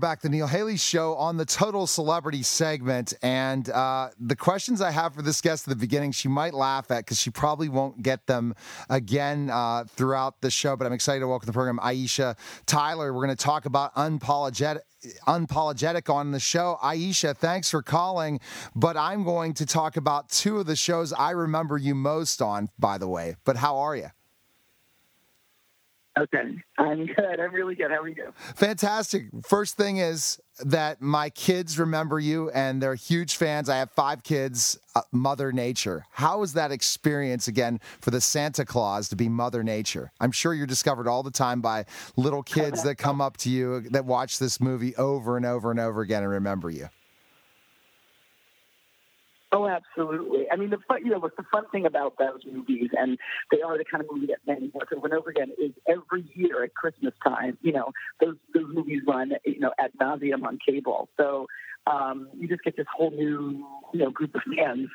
Back to Neil Haley show on the Total Celebrity segment, and uh, the questions I have for this guest at the beginning, she might laugh at because she probably won't get them again uh, throughout the show. But I'm excited to welcome the program Aisha Tyler. We're going to talk about unapologetic. Unapologetic on the show. Aisha, thanks for calling. But I'm going to talk about two of the shows I remember you most on, by the way. But how are you? Okay, I'm good. I'm really good. How are you? Fantastic. First thing is that my kids remember you and they're huge fans. I have five kids, uh, Mother Nature. How was that experience again for the Santa Claus to be Mother Nature? I'm sure you're discovered all the time by little kids that come up to you that watch this movie over and over and over again and remember you. Oh, absolutely. I mean, the fun, you know, what's the fun thing about those movies, and they are the kind of movie that many watch over and over again, is every year at Christmas time, you know, those those movies run, you know, at nauseum on cable. So um, you just get this whole new, you know, group of fans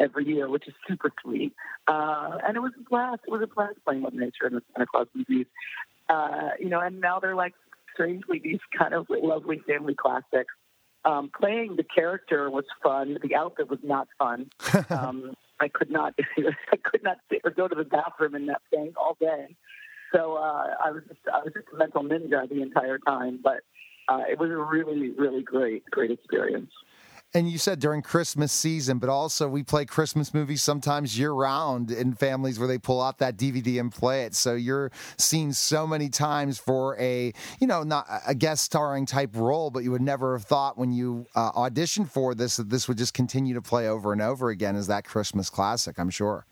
every year, which is super sweet. Uh, and it was a blast. It was a blast playing with nature in the Santa Claus movies. Uh, you know, and now they're like strangely these kind of lovely family classics um, playing the character was fun. The outfit was not fun. Um, I could not, I could not sit or go to the bathroom in that thing all day. So uh, I was just, I was just a mental ninja the entire time. But uh, it was a really, really great, great experience. And you said during Christmas season, but also we play Christmas movies sometimes year round in families where they pull out that DVD and play it. So you're seen so many times for a, you know, not a guest starring type role, but you would never have thought when you uh, auditioned for this that this would just continue to play over and over again as that Christmas classic, I'm sure.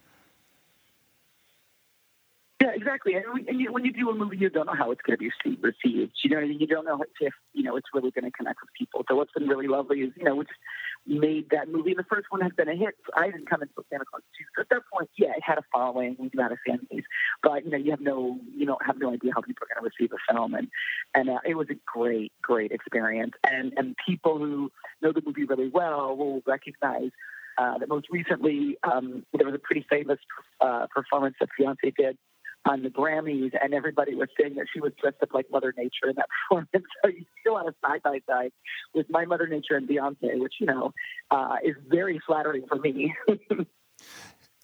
Yeah, exactly. And, and you, when you do a movie, you don't know how it's going to be received. You know, you don't know if you know it's really going to connect with people. So what's been really lovely is you know we just made that movie. And the first one has been a hit. I didn't come into Santa Claus two. So at that point, yeah, it had a following. We had a fan base, but you know, you have no, you don't have no idea how people are going to receive a film. And and uh, it was a great, great experience. And and people who know the movie really well will recognize. Uh, that most recently um, there was a pretty famous uh, performance that Beyonce did on the Grammys, and everybody was saying that she was dressed up like Mother Nature in that performance. So you on a side by side with my Mother Nature and Beyonce, which you know uh, is very flattering for me.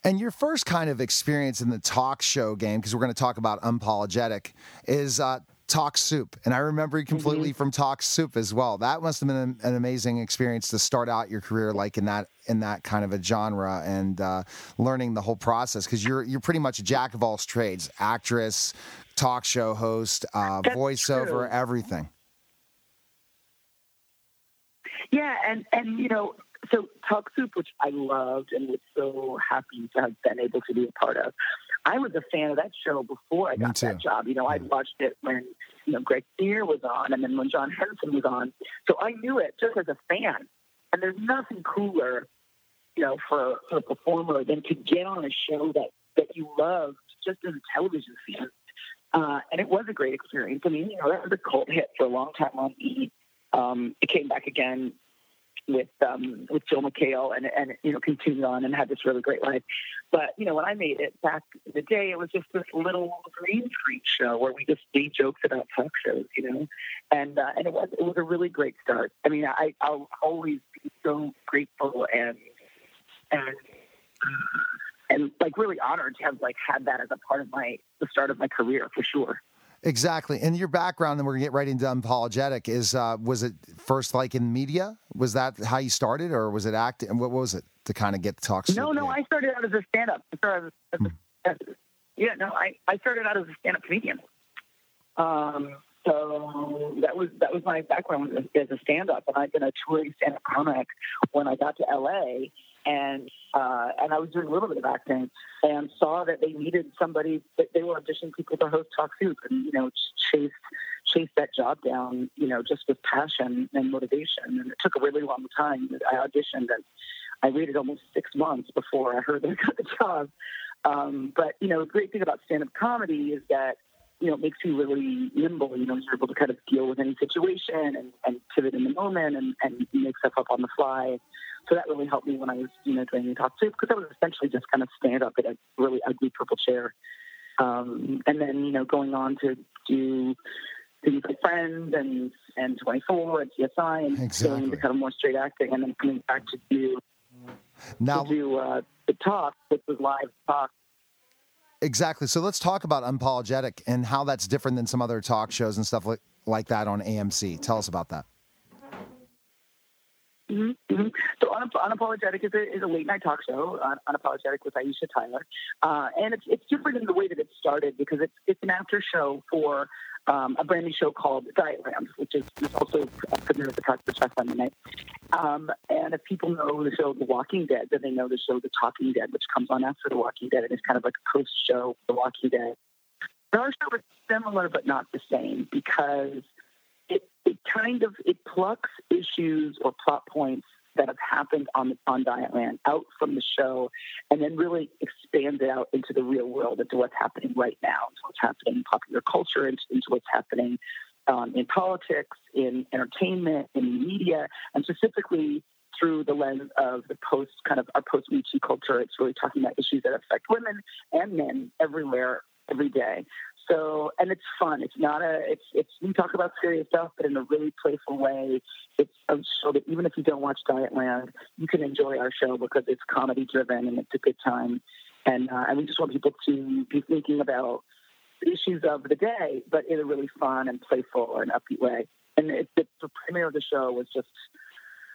And your first kind of experience in the talk show game, because we're going to talk about unapologetic, is uh, Talk Soup. And I remember you completely mm-hmm. from Talk Soup as well. That must have been an, an, amazing experience to start out your career like in that in that kind of a genre and uh, learning the whole process because you're you're pretty much a jack of all trades, actress, talk show host, uh, voiceover, true. everything. Yeah, and and you know, so Talk Soup, which I loved and was so happy to have been able to be a part of. I was a fan of that show before I got that job. You know, I'd watched it when you know Greg Kinnear was on, and then when John Henson was on. So I knew it just as a fan. And there's nothing cooler, you know, for, for a performer than to get on a show that that you loved just as a television fan. Uh, and it was a great experience. I mean, you know, that was a cult hit for a long time on E. Um, it came back again with um, with Joel McHale and and you know continued on and had this really great life. But you know when I made it back in the day, it was just this little green screen show where we just made jokes about talk shows, you know, and uh, and it was it was a really great start. I mean, I I'll always be so grateful and and. Uh, and like really honored to have like had that as a part of my the start of my career for sure. Exactly. And your background, and we're gonna get right into unapologetic. Is uh, was it first like in media? Was that how you started, or was it acting? What was it to kind of get the talks? No, no. I started out as a stand-up. Hmm. Yeah, no. I, I started out as a stand-up comedian. Um, so that was that was my background as a stand-up, and I've been a touring stand-up comic when I got to LA, and uh, and I was doing a little bit of acting, and saw that they needed somebody. That they were auditioning people to host Talk Soup, and you know chase chase that job down, you know, just with passion and motivation. And it took a really long time. I auditioned, and I waited almost six months before I heard that I got the job. Um, but you know, the great thing about stand-up comedy is that you know, it makes you really nimble. You know, you're able to kind of deal with any situation and, and pivot in the moment and, and make stuff up on the fly. So that really helped me when I was, you know, doing the talk soup because I was essentially just kind of stand up in a really ugly purple chair. Um, and then, you know, going on to do things like Friends and, and 24 and CSI and exactly. going into kind of more straight acting and then coming back to do, now, to do uh, the talk, which was live talk Exactly. So let's talk about Unapologetic and how that's different than some other talk shows and stuff like, like that on AMC. Tell us about that. Mm-hmm, mm-hmm. So Unapologetic is a, is a late night talk show, uh, Unapologetic with Aisha Tyler. Uh, and it's, it's different in the way that it started because it's, it's an after show for um, a brand new show called Dietland, which is, is also premiered at the Fest on the night. Um, and if people know the show The Walking Dead, then they know the show The Talking Dead, which comes on after The Walking Dead and is kind of like a post show The Walking Dead. Our show is similar but not the same because it, kind of it plucks issues or plot points that have happened on on Dietland out from the show, and then really expand it out into the real world, into what's happening right now, into what's happening in popular culture, into, into what's happening um, in politics, in entertainment, in media, and specifically through the lens of the post kind of our post Me Too culture. It's really talking about issues that affect women and men everywhere, every day. So, and it's fun. It's not a. It's it's we talk about serious stuff, but in a really playful way. It's show that even if you don't watch Dietland, you can enjoy our show because it's comedy driven and it's a good time. And uh, and we just want people to be thinking about the issues of the day, but in a really fun and playful and upbeat way. And it, the, the premiere of the show was just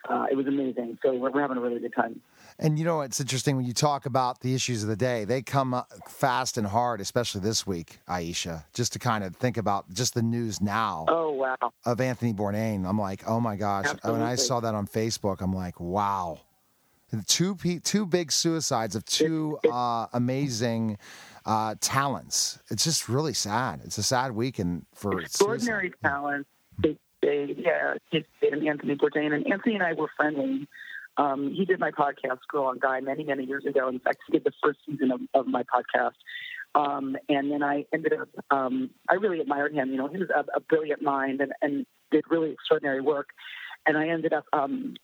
uh, it was amazing. So we're, we're, having a really good time. And you know, it's interesting when you talk about the issues of the day, they come fast and hard, especially this week, Aisha, just to kind of think about just the news now. Oh, wow. Of Anthony Bourdain. I'm like, oh my gosh. Absolutely. When I saw that on Facebook, I'm like, wow. Two, two big suicides of two uh, amazing uh, talents. It's just really sad. It's a sad week and for extraordinary suicide. talent they, yeah, and Anthony Bourdain. And Anthony and I were friendly. Um, he did my podcast, Girl on Guy, many, many years ago. In fact, he did the first season of, of my podcast. Um, and then I ended up, um, I really admired him. You know, he was a, a brilliant mind and, and, did really extraordinary work. And I ended up um,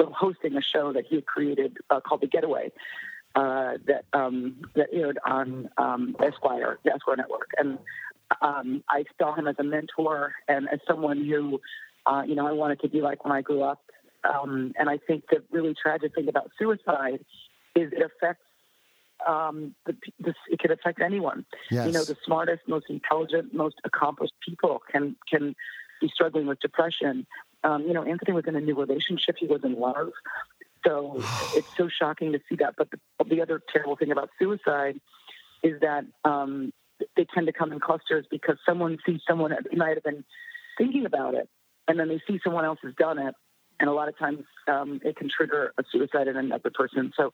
hosting a show that he had created uh, called The Getaway. Uh, that um, that aired on um, Esquire, the Esquire Network, and um, I saw him as a mentor and as someone who, uh, you know, I wanted to be like when I grew up. Um, and I think the really tragic thing about suicide is it affects um, the, the, it can affect anyone. Yes. You know, the smartest, most intelligent, most accomplished people can can be struggling with depression. Um, you know, Anthony was in a new relationship; he was in love. So it's so shocking to see that. But the, the other terrible thing about suicide is that um, they tend to come in clusters because someone sees someone that might have been thinking about it, and then they see someone else has done it, and a lot of times um, it can trigger a suicide in another person. So,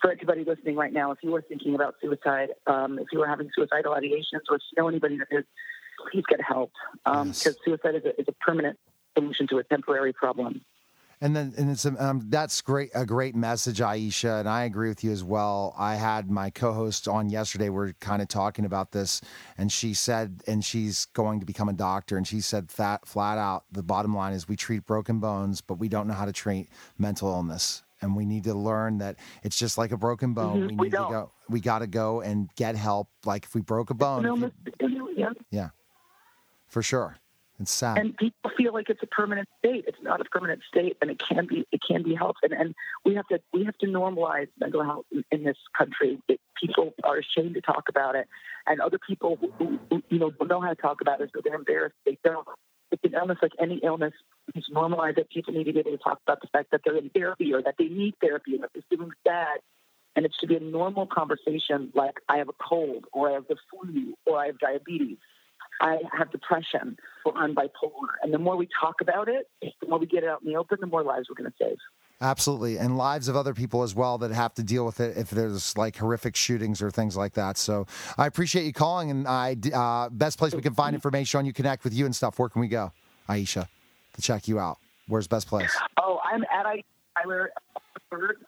for everybody listening right now, if you are thinking about suicide, um, if you are having suicidal ideations, or if you know anybody that is, please get help um, yes. because suicide is a, is a permanent solution to a temporary problem. And then, and it's um, that's great, a great message, Aisha, and I agree with you as well. I had my co-host on yesterday. We are kind of talking about this, and she said, and she's going to become a doctor, and she said that flat out, the bottom line is we treat broken bones, but we don't know how to treat mental illness, and we need to learn that it's just like a broken bone. Mm-hmm. We need to go. We got to go and get help. Like if we broke a bone, you, yeah. yeah, for sure. Sad. And people feel like it's a permanent state. It's not a permanent state, and it can be. It can be helped. And, and we have to. We have to normalize mental health in, in this country. It, people are ashamed to talk about it, and other people who, who, you know don't know how to talk about it, so they're embarrassed. They don't. It's an illness like any illness. It's normalized that people need to be able to talk about the fact that they're in therapy or that they need therapy and that they're doing sad. And it should be a normal conversation like I have a cold or I have the flu or I have diabetes I have depression or I'm bipolar. And the more we talk about it, the more we get it out in the open, the more lives we're going to save. Absolutely. And lives of other people as well that have to deal with it if there's like horrific shootings or things like that. So I appreciate you calling. And I, uh, best place we can find information on you, connect with you and stuff. Where can we go, Aisha, to check you out? Where's best place? Oh, I'm at Aisha Tyler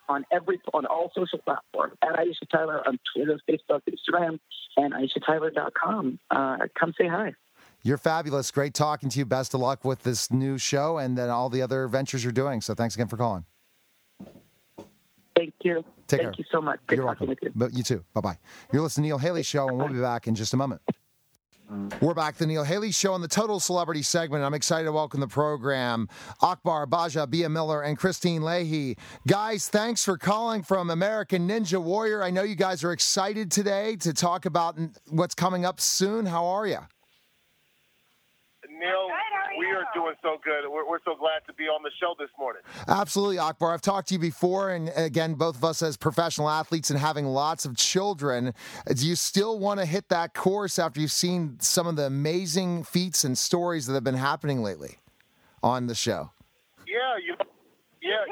on every on all social platforms at Aisha Tyler on Twitter, Facebook, Instagram, and AishaTyler.com. Uh, come say hi. You're fabulous. Great talking to you. Best of luck with this new show and then all the other ventures you're doing. So thanks again for calling. Thank you. Take Thank care. you so much. Good You're welcome. You. But you too. Bye bye. You're listening to Neil Haley Show, and we'll be back in just a moment. We're back to the Neil Haley Show on the Total Celebrity segment. I'm excited to welcome the program Akbar Gbajabiamila, and Kristine Leahy. Guys, thanks for calling from American Ninja Warrior. I know you guys are excited today to talk about what's coming up soon. How are you? Neil, we are doing so good. We're, we're, so glad to be on the show this morning. Absolutely, Akbar. I've talked to you before, and again, both of us as professional athletes and having lots of children. Do you still want to hit that course after you've seen some of the amazing feats and stories that have been happening lately on the show? Yeah, you yeah,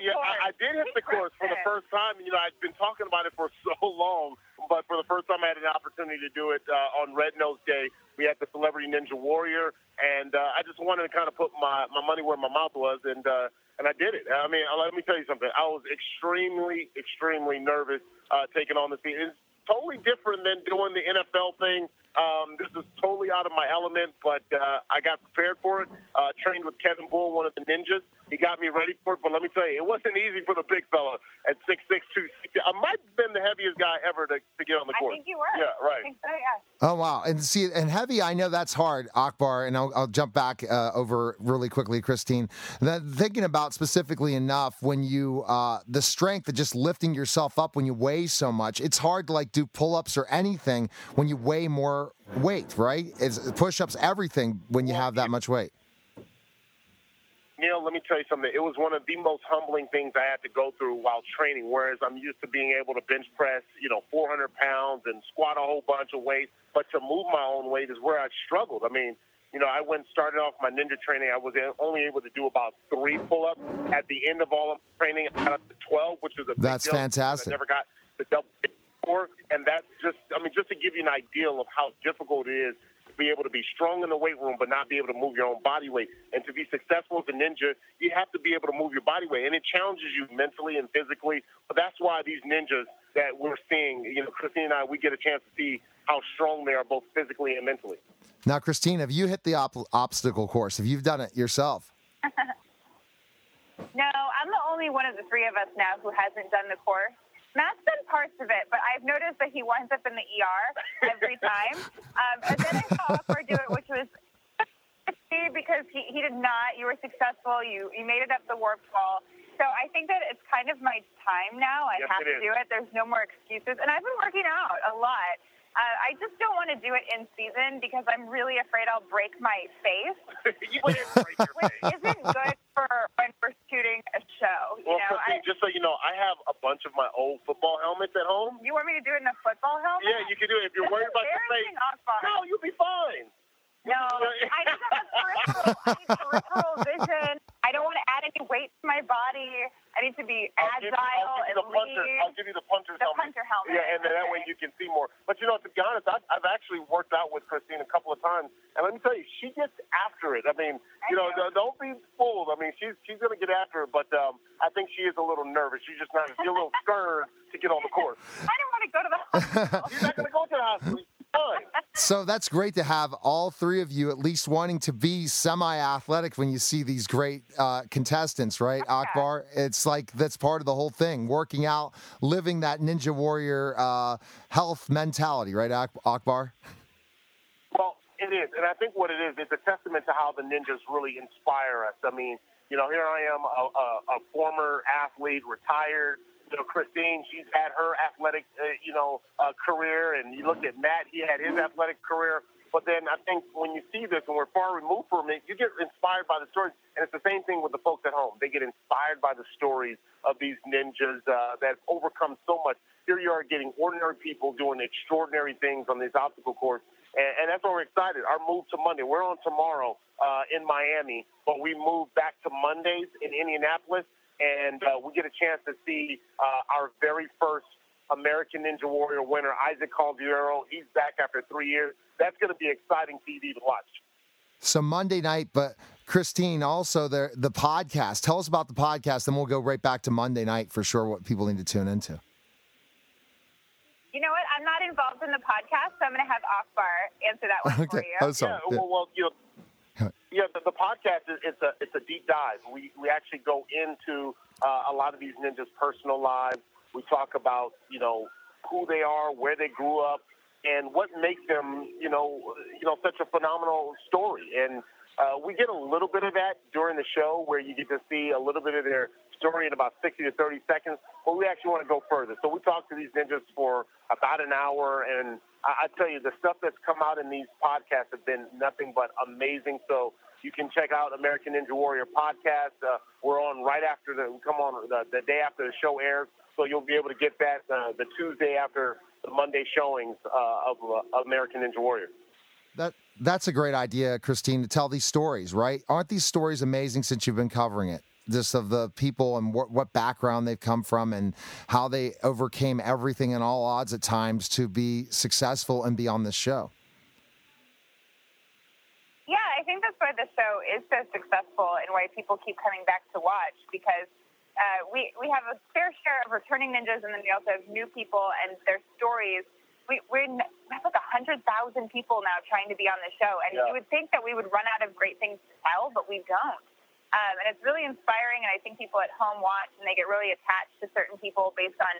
yeah, yeah I, I, did hit the course for the first time. You know, I've been talking about it for so long, but for the first time, I had an opportunity to do it uh, on Red Nose Day. We had the Celebrity Ninja Warrior, and uh, I just wanted to kind of put my, my money where my mouth was, and uh, and I did it. I mean, let me tell you something. I was extremely, extremely nervous uh, taking on the scene. It's totally different than doing the NFL thing. Um, this is totally out of my element, but uh, I got prepared for it. Uh, trained with Kevin Bull, one of the ninjas. He got me ready for it. But let me tell you, it wasn't easy for the big fella at six six two. I might have been the heaviest guy ever to, to get on the court. I think you were. Yeah, right. So, yeah. Oh wow! And see, and heavy. I know that's hard, Akbar. And I'll, I'll jump back uh, over really quickly, Kristine. That thinking about specifically enough when you uh, the strength of just lifting yourself up when you weigh so much. It's hard to like do pull ups or anything when you weigh more weight, right? It's push ups, everything when you have that much weight. Neil, let me tell you something. It was one of the most humbling things I had to go through while training. Whereas I'm used to being able to bench press, you know, 400 pounds and squat a whole bunch of weight, but to move my own weight is where I struggled. I mean, you know, I went started off my ninja training. I was only able to do about three pull-ups. At the end of all of training, I got up to 12, which was a that's big fantastic. I never got the double before, and that's just, I mean, just to give you an idea of how difficult it is to be able to be strong in the weight room, but not be able to move your own body weight. And to be successful as a ninja, you have to be able to move your body weight, and it challenges you mentally and physically. But that's why these ninjas that we're seeing, you know, Kristine and I, we get a chance to see how strong they are, both physically and mentally. Now, Kristine, have you hit the op- obstacle course? Have you done it yourself? no, I'm the only one of the three of us now who hasn't done the course. Matt's done parts of it, but I've noticed that he winds up in the ER every time. Um, and then I saw Akbar do it, which was because he, he did not. You were successful. You you made it up the warp wall. So I think that it's kind of my time now. I yes, have to is. do it. There's no more excuses, and I've been working out a lot. Uh, I just don't want to do it in season because I'm really afraid I'll break my face. you break your which face. isn't good for when we're shooting a show. You well, know, Kristine, I, just so you know, I have a bunch of my old football helmets at home. you want me to do it in a football helmet? Yeah, you can do it if you're This worried about your face. No, you'll be fine. No, I just have a peripheral, I need peripheral vision. I don't want to add any weight to my body. I need to be I'll give, you, agile I'll give you and the punter. lean. I'll give you the punter's The helmet. punter helmet. Yeah, and then that way you can see more. But you know, to be honest, I've, I've actually worked out with Kristine a couple of times, and let me tell you, she gets after it. I mean, you know, do. don't be fooled. I mean, she's she's gonna get after it, but um, I think she is a little nervous. She's just not. She's a little scared to get on the course. I don't want to go to the hospital. She's not gonna go to the hospital. Fine. So that's great to have all three of you at least wanting to be semi-athletic when you see these great uh, contestants, right, Akbar? It's like that's part of the whole thing: working out, living that Ninja Warrior uh, health mentality, right, Ak- Akbar? Well, it is, and I think what it is, it's a testament to how the ninjas really inspire us. I mean, you know, here I am, a, a, a former athlete, retired. You know, Kristine, she's had her athletic, uh, you know, uh, career, and you look at Matt, he had his athletic career. But then I think when you see this and we're far removed from it, you get inspired by the stories. And it's the same thing with the folks at home. They get inspired by the stories of these ninjas uh, that overcome so much. Here you are getting ordinary people doing extraordinary things on this obstacle course. And, and that's why we're excited. Our move to Monday, we're on tomorrow uh, in Miami, but we move back to Mondays in Indianapolis. And uh, we get a chance to see uh, our very first American Ninja Warrior winner, Isaac Caldiero. He's back after three years. That's going to be exciting TV to watch. So Monday night, but Kristine, also the the podcast. Tell us about the podcast, then we'll go right back to Monday night for sure. What people need to tune into. You know what? I'm not involved in the podcast, so I'm going to have Akbar answer that one okay. for you. Oh, sorry. Yeah, well, well, you know, yeah, the, the podcast is it's a it's a deep dive. We we actually go into uh, a lot of these ninjas' personal lives. We talk about you know who they are, where they grew up, and what makes them you know you know such a phenomenal story. And uh, we get a little bit of that during the show, where you get to see a little bit of their story in about 60 to 30 seconds. But we actually want to go further. So we talk to these ninjas for about an hour, and I, I tell you, the stuff that's come out in these podcasts have been nothing but amazing. So you can check out American Ninja Warrior podcast. Uh, we're on right after the we come on the, the day after the show airs, so you'll be able to get that uh, the Tuesday after the Monday showings uh, of uh, American Ninja Warrior. That that's a great idea, Kristine, to tell these stories, right? Aren't these stories amazing since you've been covering it? Just of the people and what, what background they've come from and how they overcame everything and all odds at times to be successful and be on this show. Yeah, I think that's why the show is so successful and why people keep coming back to watch because uh, we we have a fair share of returning ninjas and then we also have new people and their stories. We we have like a hundred thousand people now trying to be on the show, and Yeah. you would think that we would run out of great things to tell, but we don't. Um, and it's really inspiring, and I think people at home watch and they get really attached to certain people based on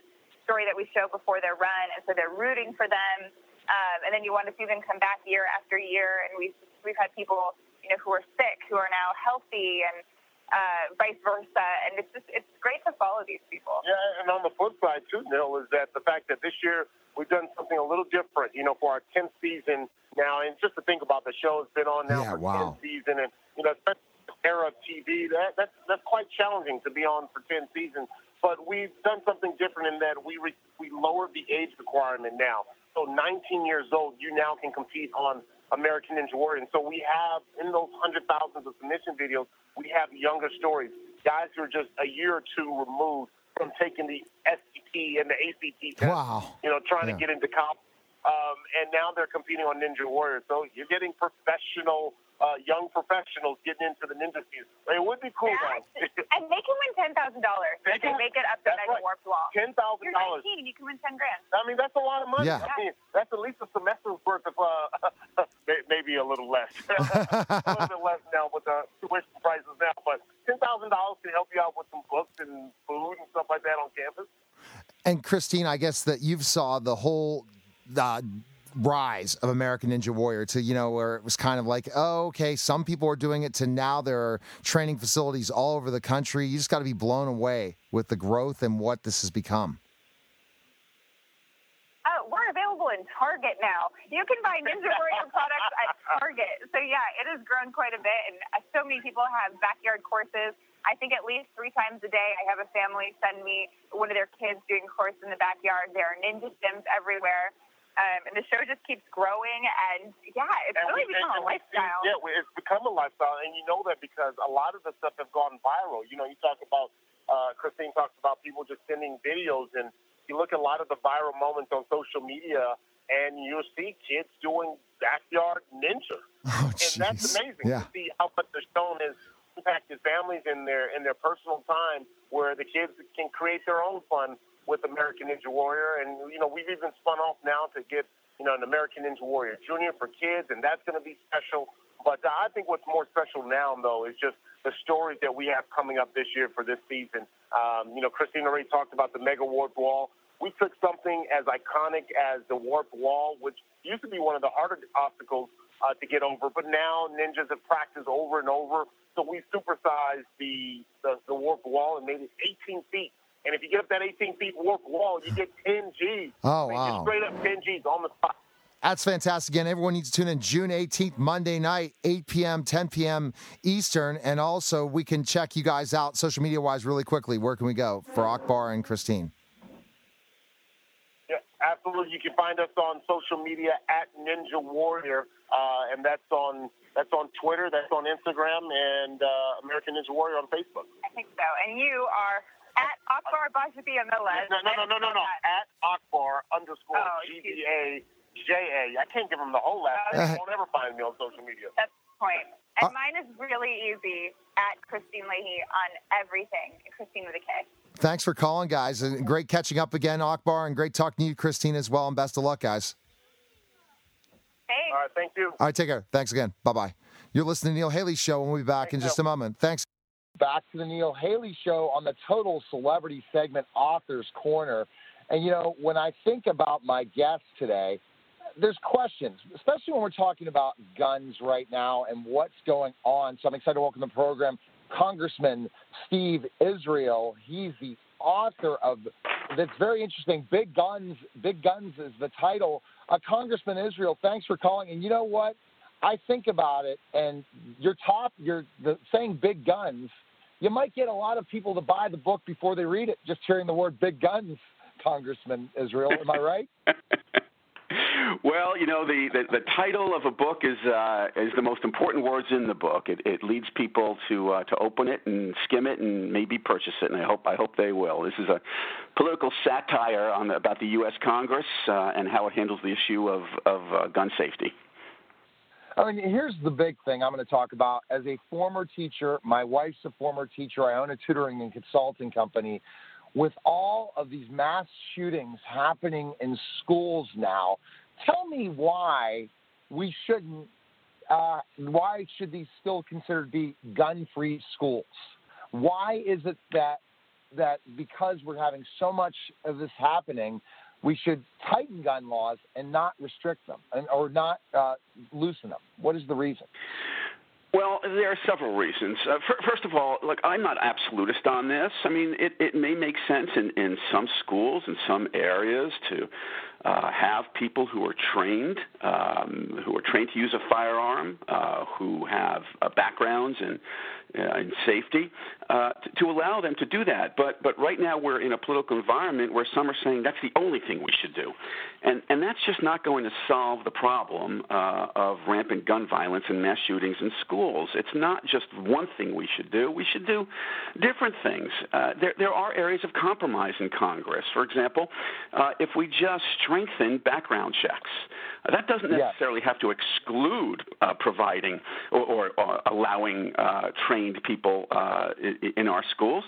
story that we show before their run, and so they're rooting for them. Um, and then you want to see them come back year after year, and we've we've had people you know who are sick who are now healthy, and uh, vice versa. And it's just it's great to follow these people. Yeah, and on the flip side too, Neil, is that the fact that this year we've done something a little different. You know, for our tenth season now, and just to think about the show has been on now Yeah, for wow. ten season, and you know, especially this era of TV, that that's that's quite challenging to be on for ten seasons. But we've done something different in that we re, we lowered the age requirement now. So 19 years old, you now can compete on American Ninja Warrior. And so we have in those hundred thousands of submission videos, we have younger stories, guys who are just a year or two removed from taking the SAT and the ACT test. Wow. You know, trying Yeah. to get into college. Um, and now they're competing on Ninja Warrior. So you're getting professional, uh, young professionals getting into the ninja season. It would be cool, Yeah, and they can win ten thousand dollars They can. make it up the That's Mega right. Warped Wall. Ten thousand You're dollars. 19, you can win ten grand. I mean, that's a lot of money. Yeah. I mean, that's at least a semester's worth of, uh, maybe a little less. a little bit less now with the tuition prices now. But $10,000 can help you out with some books and food and stuff like that on campus. And Kristine, I guess that you've saw the whole uh, rise of American Ninja Warrior to you know where it was kind of like, oh, okay, some people are doing it to now there are training facilities all over the country. You just got to be blown away with the growth and what this has become. Oh, we're available in Target now. You can buy Ninja Warrior products at Target. So yeah, it has grown quite a bit, and uh, so many people have backyard courses. I think at least three times a day, I have a family send me one of their kids doing course in the backyard. There are ninja gyms everywhere, um, and the show just keeps growing. And yeah, it's And really we- become and- a and we lifestyle. Yeah, we- it's become a lifestyle, and you know that because a lot of the stuff has gone viral. You know, you talk about uh, Kristine talks about people just sending videos, and you look at a lot of the viral moments on social media, and you see kids doing backyard ninja, Oh, and that's amazing Yeah. to see how much the show has impacted families in their in their personal time, where the kids can create their own fun with American Ninja Warrior, and you know we've even spun off now to get you know an American Ninja Warrior Junior for kids, and that's going to be special. But uh, I think what's more special now, though, is just the stories that we have coming up this year for this season. Um, you know, Kristine already talked about the Mega Warp Wall. We took something as iconic as the Warp Wall, which used to be one of the harder obstacles uh, to get over. But now ninjas have practiced over and over, so we supersized the, the the warp wall and made it 18 feet. And if you get up that 18 feet warp wall, you get 10 G's. Oh, wow. Straight up 10 G's on the spot. That's fantastic. Again, everyone needs to tune in June 18th, Monday night, 8 p.m., 10 p.m. Eastern. And also, we can check you guys out social media wise really quickly. Where can we go for Akbar and Kristine? Yeah, absolutely. You can find us on social media at Ninja Warrior, uh, and that's on that's on Twitter, that's on Instagram, and uh, American Ninja Warrior on Facebook. I think so. And you are at Akbar Bajati MLS. No, no, no, no, no, no. At Akbar underscore oh, GBA. J A. I can't give him the whole last name. You won't ever find me on social media. That's the point. And uh, mine is really easy at Kristine Leahy on everything. Kristine with a K. Thanks for calling, guys. And great catching up again, Akbar, and great talking to you, Kristine, as well. And best of luck, guys. Thanks. All right, thank you. All right, take care. Thanks again. Bye bye. You're listening to Neil Haley's Show, and we'll be back in just a moment. Thanks. Back to the Neil Haley Show on the Total Celebrity segment, Author's Corner. And, you know, when I think about my guests today, there's questions, especially when we're talking about guns right now and what's going on. So I'm excited to welcome the program Congressman Steve Israel. He's the author of that's very interesting. Big Guns, Big Guns is the title. Uh, Congressman Israel, thanks for calling. And you know what? I think about it, and your top, you're the saying big guns. You might get a lot of people to buy the book before they read it, just hearing the word big guns, Congressman Israel. Am I right? Well, you know, the, the, the title of a book is uh, is the most important words in the book. It, it leads people to uh, to open it and skim it and maybe purchase it, and I hope I hope they will. This is a political satire on about the U.S. Congress uh, and how it handles the issue of of uh, gun safety. I mean, here's the big thing I'm going to talk about. As a former teacher, my wife's a former teacher. I own a tutoring and consulting company with all of these mass shootings happening in schools now, tell me why we shouldn't. Uh, why should these still considered be gun-free schools? Why is it that that because we're having so much of this happening, we should tighten gun laws and not restrict them, and, or not uh, loosen them? What is the reason? Well, there are several reasons. Uh, first of all, look, I'm not absolutist on this. I mean, it, it may make sense in, in some schools, in some areas, to uh, have people who are trained, um, who are trained to use a firearm, uh, who have uh, backgrounds in uh, in safety, uh, to, allow them to do that. But but right now we're in a political environment where some are saying that's the only thing we should do, and and that's just not going to solve the problem uh, of rampant gun violence and mass shootings in schools. It's not just one thing we should do. We should do different things. There there are areas of compromise in Congress. For example, if we just strengthen background checks, that doesn't necessarily have to exclude uh, providing or, or, or allowing uh, trained people uh, in our schools,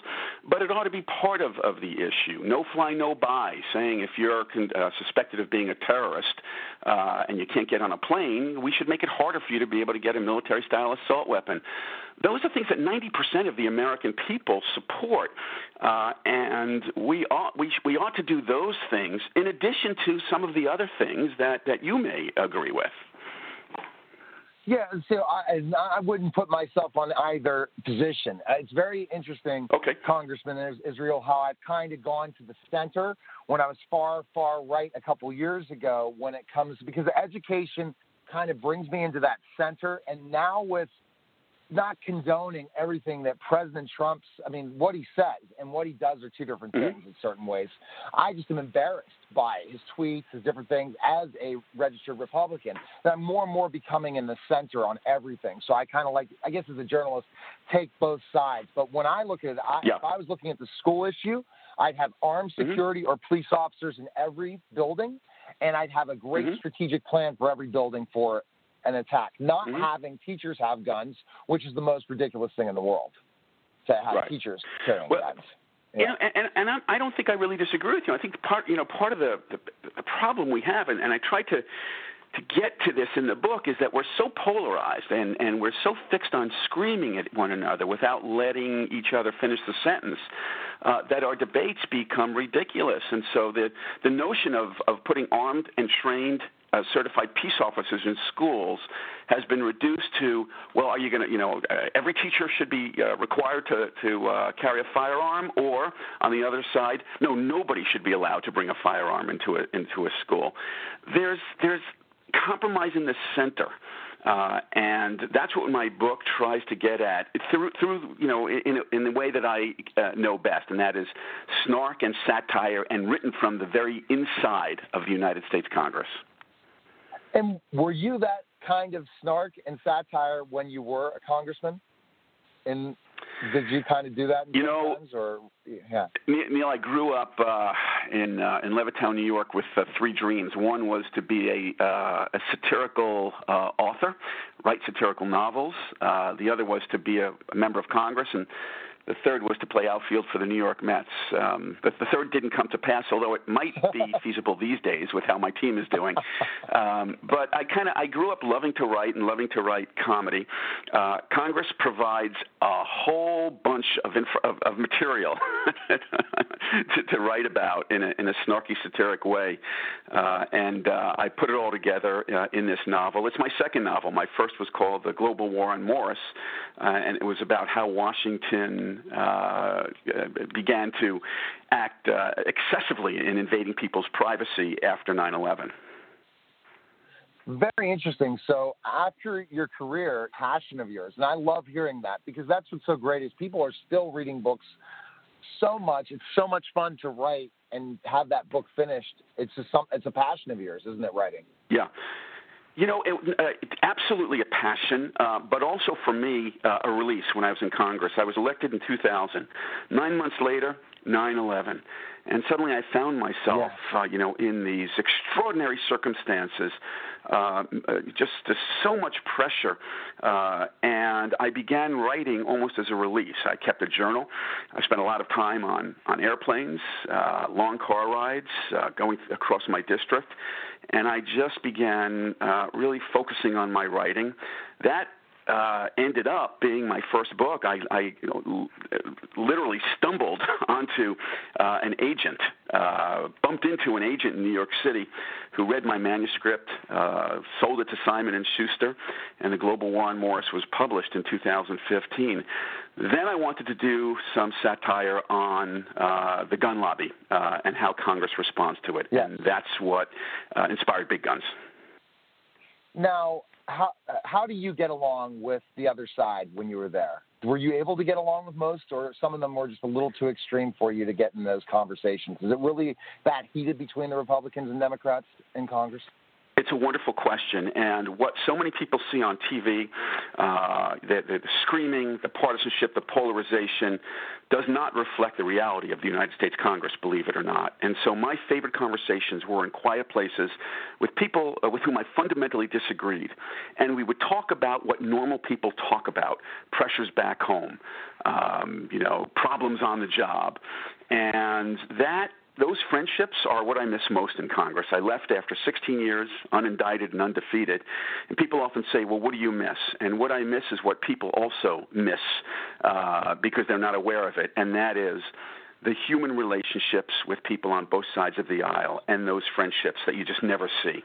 but it ought to be part of, of the issue. No fly, no buy, saying if you're uh, suspected of being a terrorist uh, and you can't get on a plane, we should make it harder for you to be able to get a military style assault weapon. Those are things that 90% of the American people support, uh, and we ought, we, we ought to do those things in addition to some of the other things that, that you may agree with. Yeah, so I, I wouldn't put myself on either position. Uh, it's very interesting, okay. Congressman Israel, how I've kind of gone to the center when I was far, far right a couple years ago when it comes because education kind of brings me into that center. And now with not condoning everything that President Trump's, I mean, what he says and what he does are two different mm-hmm. things in certain ways. I just am embarrassed by his tweets, his different things as a registered Republican. That I'm more and more becoming in the center on everything. So I kind of like, I guess as a journalist, take both sides. But when I look at it, I, yeah. if I was looking at the school issue, I'd have armed mm-hmm. security mm-hmm. or police officers in every building and I'd have a great mm-hmm. strategic plan for every building for an attack, not mm-hmm. having teachers have guns, which is the most ridiculous thing in the world to have right. teachers carrying well, guns. Yeah. You know, and and I don't think I really disagree with you. I think part you know part of the the, the problem we have, and, and I tried to to get to this in the book is that we're so polarized and, and we're so fixed on screaming at one another without letting each other finish the sentence uh, that our debates become ridiculous. And so the, the notion of, of putting armed and trained uh, certified peace officers in schools has been reduced to well, are you going to, you know, uh, every teacher should be uh, required to to uh, carry a firearm, or on the other side, no, nobody should be allowed to bring a firearm into a into a school. There's there's compromise in the center. Uh, and that's what my book tries to get at through, through you know, in, in the way that I uh, know best, and that is snark and satire, and written from the very inside of the United States Congress. And were you that kind of snark and satire when you were a congressman? And did you kind of do that? you know, times, or yeah. Neil, I grew up uh, in uh, in Levittown, New York, with uh, three dreams. One was to be a uh, a satirical uh, author, write satirical novels. Uh, the other was to be a, a member of Congress and the third was to play outfield for the New York Mets. Um, but the third didn't come to pass, although it might be feasible these days with how my team is doing. Um, but I kind of I grew up loving to write and loving to write comedy. Uh, Congress provides a whole bunch of inf- of, of material to, to, write about in a, in a snarky, satiric way, uh, and uh, I put it all together uh, in this novel. It's my second novel. My first was called The Global War on Morris, uh, and it was about how Washington uh, began to act uh, excessively in invading people's privacy after 9 11. Very interesting. So, after your career, passion of yours, and I love hearing that because that's what's so great is people are still reading books so much. It's so much fun to write and have that book finished. It's a, it's a passion of yours, isn't it? Writing. Yeah. You know, it, uh, absolutely a passion, uh, but also for me, uh, a release when I was in Congress. I was elected in 2000. Nine months later, 9 11. And suddenly I found myself, uh, you know, in these extraordinary circumstances, uh, just uh, so much pressure. Uh, and I began writing almost as a release. I kept a journal. I spent a lot of time on, on airplanes, uh, long car rides, uh, going across my district. And I just began uh, really focusing on my writing. That uh, ended up being my first book. I, I you know, literally stumbled onto uh, an agent, uh, bumped into an agent in New York City, who read my manuscript, uh, sold it to Simon and Schuster, and the Global War on Morris was published in 2015. Then I wanted to do some satire on uh, the gun lobby uh, and how Congress responds to it, yes. and that's what uh, inspired Big Guns. Now, how uh, how do you get along with the other side when you were there? Were you able to get along with most, or some of them were just a little too extreme for you to get in those conversations? Is it really that heated between the Republicans and Democrats in Congress? It's a wonderful question, and what so many people see on TV, uh, the, the, screaming, the partisanship, the polarization, does not reflect the reality of the United States Congress, believe it or not. And so my favorite conversations were in quiet places with people uh, with whom I fundamentally disagreed, and we would talk about what normal people talk about: pressures back home, um, you know, problems on the job, and that those friendships are what I miss most in Congress. I left after 16 years, unindicted and undefeated. And people often say, well, what do you miss? And what I miss is what people also miss uh, because they're not aware of it, and that is the human relationships with people on both sides of the aisle and those friendships that you just never see.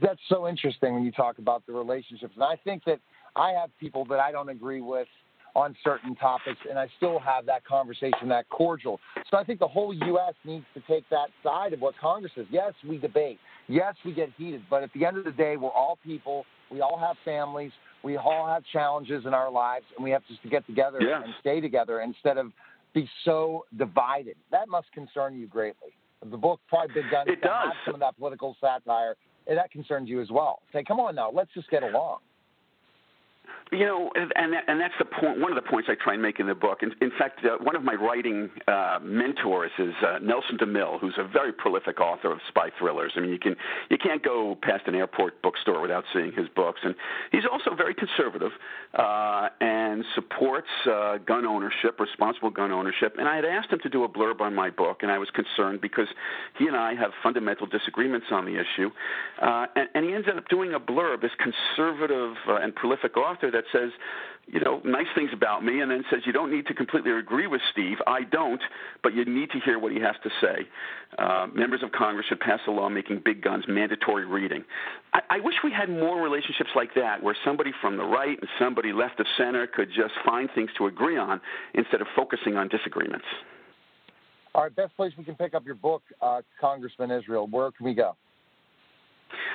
That's so interesting when you talk about the relationships. And I think that I have people that I don't agree with on certain topics, and I still have that conversation, that cordial. So I think the whole U.S. needs to take that side of what Congress is. Yes, we debate. Yes, we get heated, but at the end of the day, we're all people. We all have families. We all have challenges in our lives, and we have just to get together yeah. and stay together instead of be so divided. That must concern you greatly. The book probably Big Guns it does. some of that political satire. and That concerns you as well. Say, come on now, let's just get along. You know, and and that's the point. One of the points I try and make in the book. In, in fact, uh, one of my writing uh, mentors is uh, Nelson DeMille, who's a very prolific author of spy thrillers. I mean, you can you can't go past an airport bookstore without seeing his books. And he's also very conservative uh, and supports uh, gun ownership, responsible gun ownership. And I had asked him to do a blurb on my book, and I was concerned because he and I have fundamental disagreements on the issue. Uh, and, and he ended up doing a blurb. This conservative uh, and prolific author that that says, you know, nice things about me, and then says you don't need to completely agree with Steve. I don't, but you need to hear what he has to say. Uh, members of Congress should pass a law making big guns mandatory reading. I, I wish we had more relationships like that, where somebody from the right and somebody left of center could just find things to agree on instead of focusing on disagreements. All right, best place we can pick up your book, uh, Congressman Israel. Where can we go?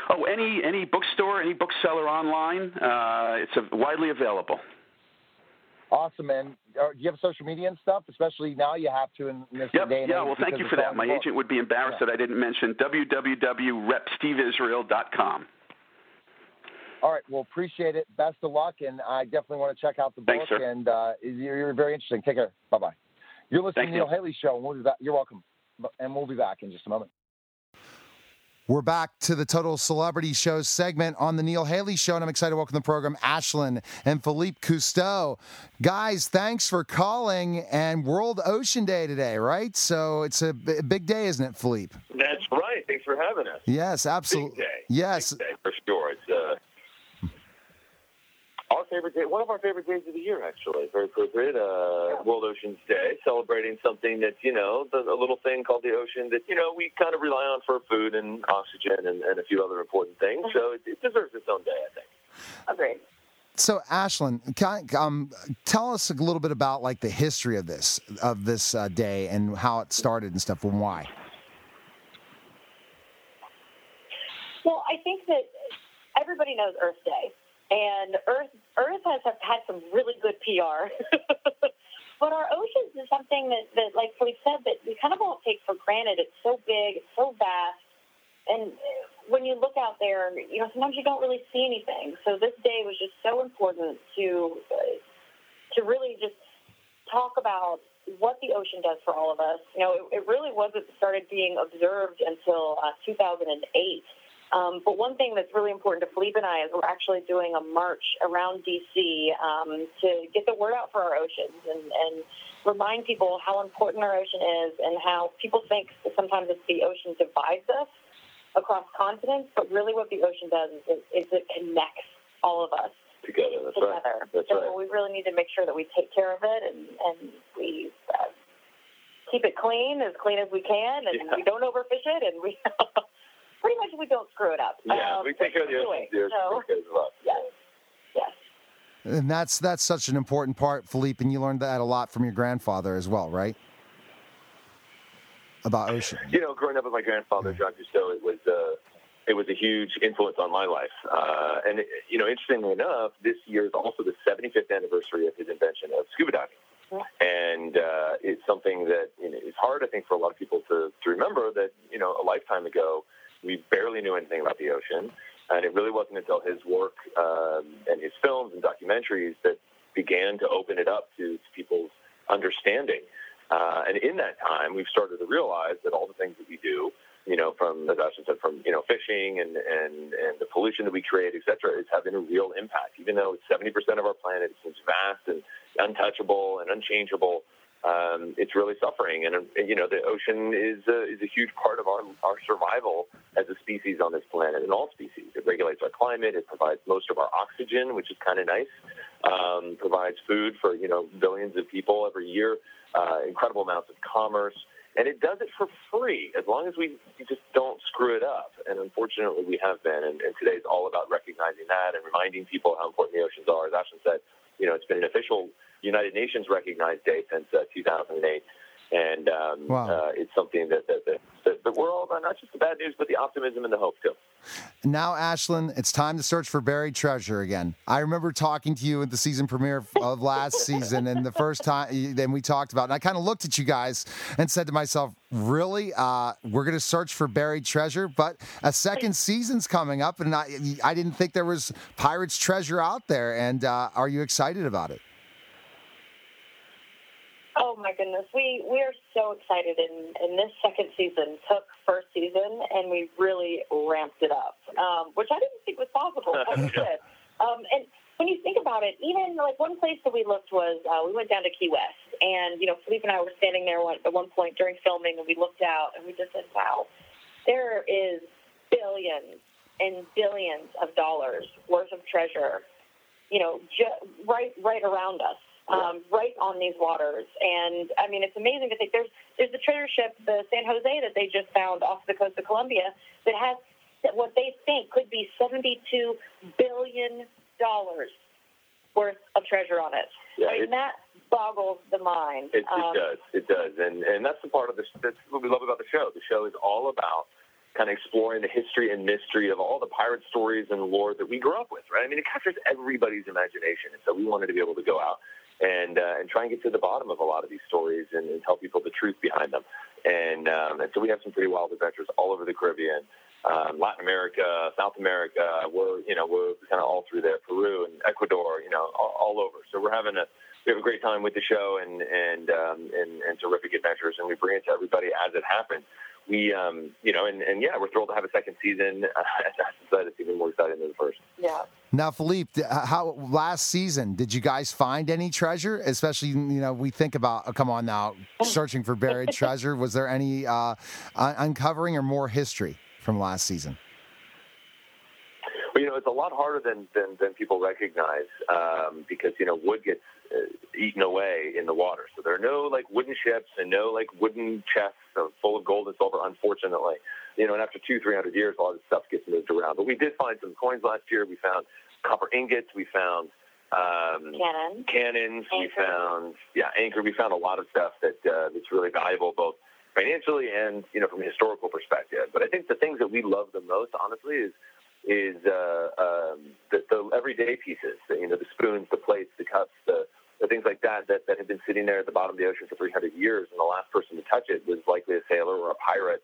Oh, any any bookstore, any bookseller online. Uh, it's widely available. Awesome, man. Uh, do you have social media and stuff? Especially now you have to in this yep, day and Yeah, well, thank you for that. My book. agent would be embarrassed yeah. that I didn't mention www.repsteveisrael.com. All right, well, appreciate it. Best of luck, and I definitely want to check out the book. Thanks, sir. And uh, you're, you're, very interesting. Take care. Bye bye. You're listening Thank to Neil Haley Show, and we'll be back. You're welcome, and we'll be back in just a moment. We're back to the Total Celebrity Show segment on the Neil Haley Show, and I'm excited to welcome the program Ashlan and Philippe Cousteau. Guys, thanks for calling. And World Ocean Day today, right? So it's a big day, isn't it, Philippe? That's right. Thanks for having us. Yes, absolutely. Yes, big day for sure. It's our favorite day, one of our favorite days of the year, actually. Very appropriate. Uh, World Oceans Day, celebrating something that you know, the, a little thing called the ocean that you know we kind of rely on for food and oxygen and, and a few other important things. So it, it deserves its own day, I think. Agreed. So, Ashlan, can I, um, tell us a little bit about like the history of this of this uh, day and how it started and stuff, and why. Well, I think that everybody knows Earth Day and Earth Earth has had some really good PR. but our oceans is something that, that, like we said, that we kind of all take for granted. It's so big, it's so vast, and when you look out there, you know sometimes you don't really see anything. So this day was just so important to to really just talk about what the ocean does for all of us. You know, it, it really wasn't started being observed until uh, 2008 um, but one thing that's really important to Philippe and I is we're actually doing a march around DC um, to get the word out for our oceans and, and remind people how important our ocean is and how people think sometimes it's the ocean divides us across continents, but really what the ocean does is it, is it connects all of us together. That's together. Right. That's so right. we really need to make sure that we take care of it and, and we uh, keep it clean, as clean as we can, and yeah. we don't overfish it, and we pretty much we don't screw it up. Yeah, um, we take care of the ocean deer. So, yes, yes. And that's that's such an important part, Philippe, and you learned that a lot from your grandfather as well, right? About ocean. You know, growing up with my grandfather, Jacques Cousteau, it was uh, it was a huge influence on my life. Uh, and it, you know, interestingly enough, this year is also the 75th anniversary of his invention of scuba diving. And uh, it's something that you know, it's hard, I think, for a lot of people to, to remember that, you know, a lifetime ago, we barely knew anything about the ocean. And it really wasn't until his work um, and his films and documentaries that began to open it up to, to people's understanding. Uh, and in that time, we've started to realize that all the things that we do, you know, from as Ashlan said, from you know fishing and and and the pollution that we create, et cetera, is having a real impact. Even though it's 70% of our planet, it seems vast and untouchable and unchangeable um, it's really suffering. And, you know, the ocean is a, is a huge part of our, our survival as a species on this planet and all species. It regulates our climate. It provides most of our oxygen, which is kind of nice. Um, provides food for, you know, billions of people every year, uh, incredible amounts of commerce. And it does it for free as long as we just don't screw it up. And unfortunately, we have been. And, and today is all about recognizing that and reminding people how important the oceans are. As Ashlan said, you know, it's been an official United Nations recognized day since uh, 2008. And um, wow. uh, it's something that, that, that, that, we're all about, not just the bad news, but the optimism and the hope, too. Now, Ashlan, it's time to search for buried treasure again. I remember talking to you at the season premiere of last season, and the first time, then we talked about, it, and I kind of looked at you guys and said to myself, really? Uh, we're going to search for buried treasure, but a second season's coming up, and I, I didn't think there was Pirates treasure out there. And uh, are you excited about it? Oh my goodness, we we are so excited, and and this second season took first season, and we really ramped it up, um, which I didn't think was possible. Did. Um, and when you think about it, even like one place that we looked was uh, we went down to Key West, and you know Philippe and I were standing there one, at one point during filming, and we looked out, and we just said, "Wow, there is billions and billions of dollars worth of treasure you know, ju- right right around us. Um, right on these waters, and I mean, it's amazing to think there's there's the treasure ship, the San Jose, that they just found off the coast of Colombia, that has what they think could be 72 billion dollars worth of treasure on it. Yeah, it- and that boggles the mind. It, it Um, does. It does. And and that's the part of the that's what we love about the show. The show is all about kind of exploring the history and mystery of all the pirate stories and lore that we grew up with, right? I mean, it captures everybody's imagination, and so we wanted to be able to go out and uh, and try and get to the bottom of a lot of these stories and, and tell people the truth behind them. And um, and so we have some pretty wild adventures all over the Caribbean. Um, Latin America, South America, we're you know we're kind of all through there, Peru and Ecuador, you know, all, all over. So we're having a we have a great time with the show and and um, and, and terrific adventures, and we bring it to everybody as it happens. We, um, you know, and, and yeah, we're thrilled to have a second season. Uh, it's even more exciting than the first. Yeah. Now, Philippe, how last season did you guys find any treasure? Especially, you know, we think about oh, come on now, searching for buried treasure. Was there any uh, uncovering or more history from last season? Well, you know, it's a lot harder than than, than people recognize um, because you know wood gets eaten away in the water. So there are no like wooden ships and no like wooden chests full of gold and silver. Unfortunately, you know, and after two three hundred years, a lot of this stuff gets moved around. But we did find some coins last year. We found copper ingots. We found um, Cannon. cannons. We found yeah anchor. We found a lot of stuff that uh, that's really valuable both financially and you know from a historical perspective. But I think the things that we love the most, honestly, is is uh, um, the, the everyday pieces. The, you know, the spoons, the plates, the cups, the the things like that, that that have been sitting there at the bottom of the ocean for 300 years, and the last person to touch it was likely a sailor or a pirate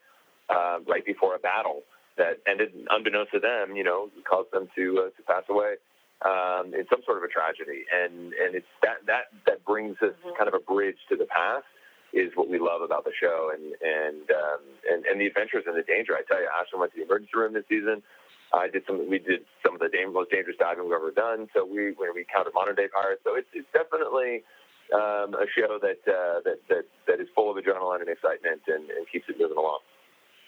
uh, right before a battle that ended, unbeknownst to them, you know, caused them to uh, to pass away um, in some sort of a tragedy. And and it's that that that brings us kind of a bridge to the past is what we love about the show and and um, and, and the adventures and the danger. I tell you, Ashlan went to the emergency room this season. I did some. We did some of the most dangerous diving we've ever done. So we when we encountered modern day pirates. So it's it's definitely um, a show that, uh, that that that is full of adrenaline and excitement and, and keeps it moving along.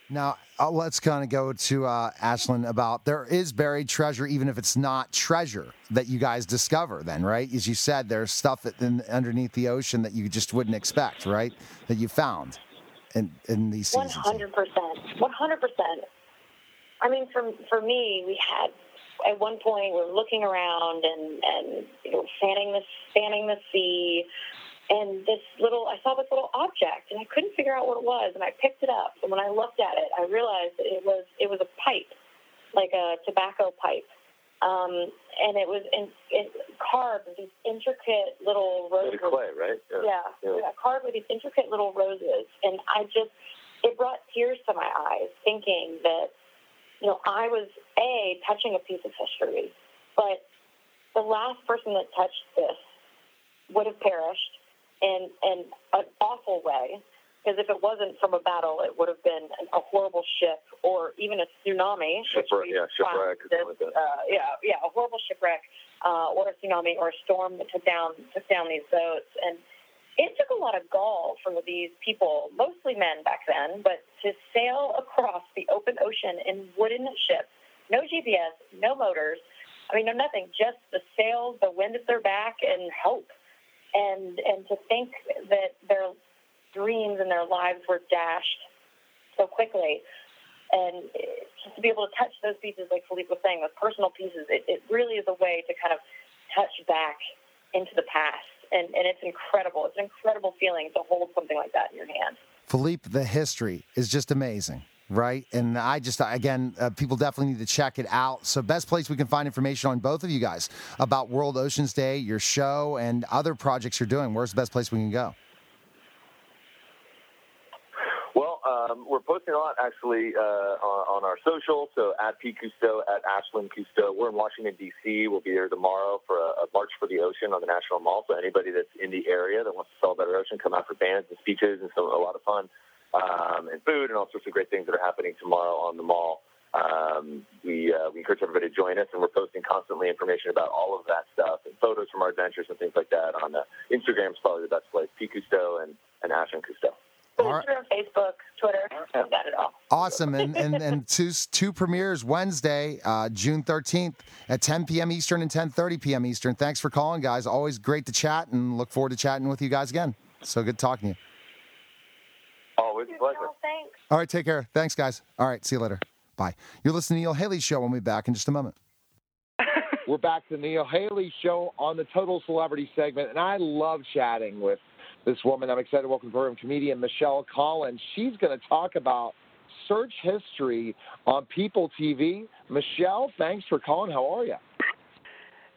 Now, uh, let's kind of go to uh, Ashlan about there is buried treasure, even if it's not treasure that you guys discover. Then, right? As you said, there's stuff that in, underneath the ocean that you just wouldn't expect, right? That you found in in these seasons. hundred percent. One hundred percent. I mean, for for me, we had at one point we were looking around and and you know fanning the fanning the sea, and this little I saw this little object and I couldn't figure out what it was, and I picked it up. And when I looked at it, I realized that it was it was a pipe, like a tobacco pipe. Um, and it was in, it carved with these intricate little roses. clay, right? Yeah, yeah, carved with these intricate little roses, and I just it brought tears to my eyes, thinking that you know I was a touching a piece of history, but the last person that touched this would have perished in in an awful way. Because if it wasn't from a battle, it would have been a horrible ship or even a tsunami. Shipwreck, yeah, shipwreck something like uh, yeah, yeah, a horrible shipwreck uh, or a tsunami or a storm that took down took down these boats. And it took a lot of gall for these people, mostly men back then, but to sail across the open ocean in wooden ships, no GPS, no motors. I mean, no nothing, just the sails, the wind at their back, and hope. And and to think that their dreams and their lives were dashed so quickly and just to be able to touch those pieces, like Philippe was saying, those personal pieces, it, it really is a way to kind of touch back into the past. And, and it's incredible. It's an incredible feeling to hold something like that in your hand. Philippe, the history is just amazing, right? And I just, again, uh, people definitely need to check it out. So, best place we can find information on both of you guys about World Oceans Day, your show, and other projects you're doing. Where's the best place we can go? Well, um, we're posting a lot actually uh, on, on our social. So at P Cousteau, at Ashlan Cousteau. We're in Washington D.C. We'll be there tomorrow for a, a March for the Ocean on the National Mall. So anybody that's in the area that wants to a better ocean, come out for bands and speeches and so a lot of fun um, and food and all sorts of great things that are happening tomorrow on the mall. Um, we, uh, we encourage everybody to join us, and we're posting constantly information about all of that stuff and photos from our adventures and things like that on uh, Instagram is probably the best place. P Cousteau and, and Ashlan Cousteau. Instagram, Facebook, Twitter. I've got it all. Awesome. And and, and two two premieres Wednesday, uh, June 13th at 10 p.m. Eastern and 10:30 p.m. Eastern. Thanks for calling, guys. Always great to chat and look forward to chatting with you guys again. So good talking to you. Always a pleasure. Thanks. All right, take care. Thanks, guys. All right, see you later. Bye. You're listening to Neil Haley Show. We'll be back in just a moment. We're back to the Neil Haley Show on the Total Celebrity segment, and I love chatting with this woman. I'm excited to welcome to comedian Michelle Collins. She's going to talk about search history on People TV. Michelle, thanks for calling. How are you?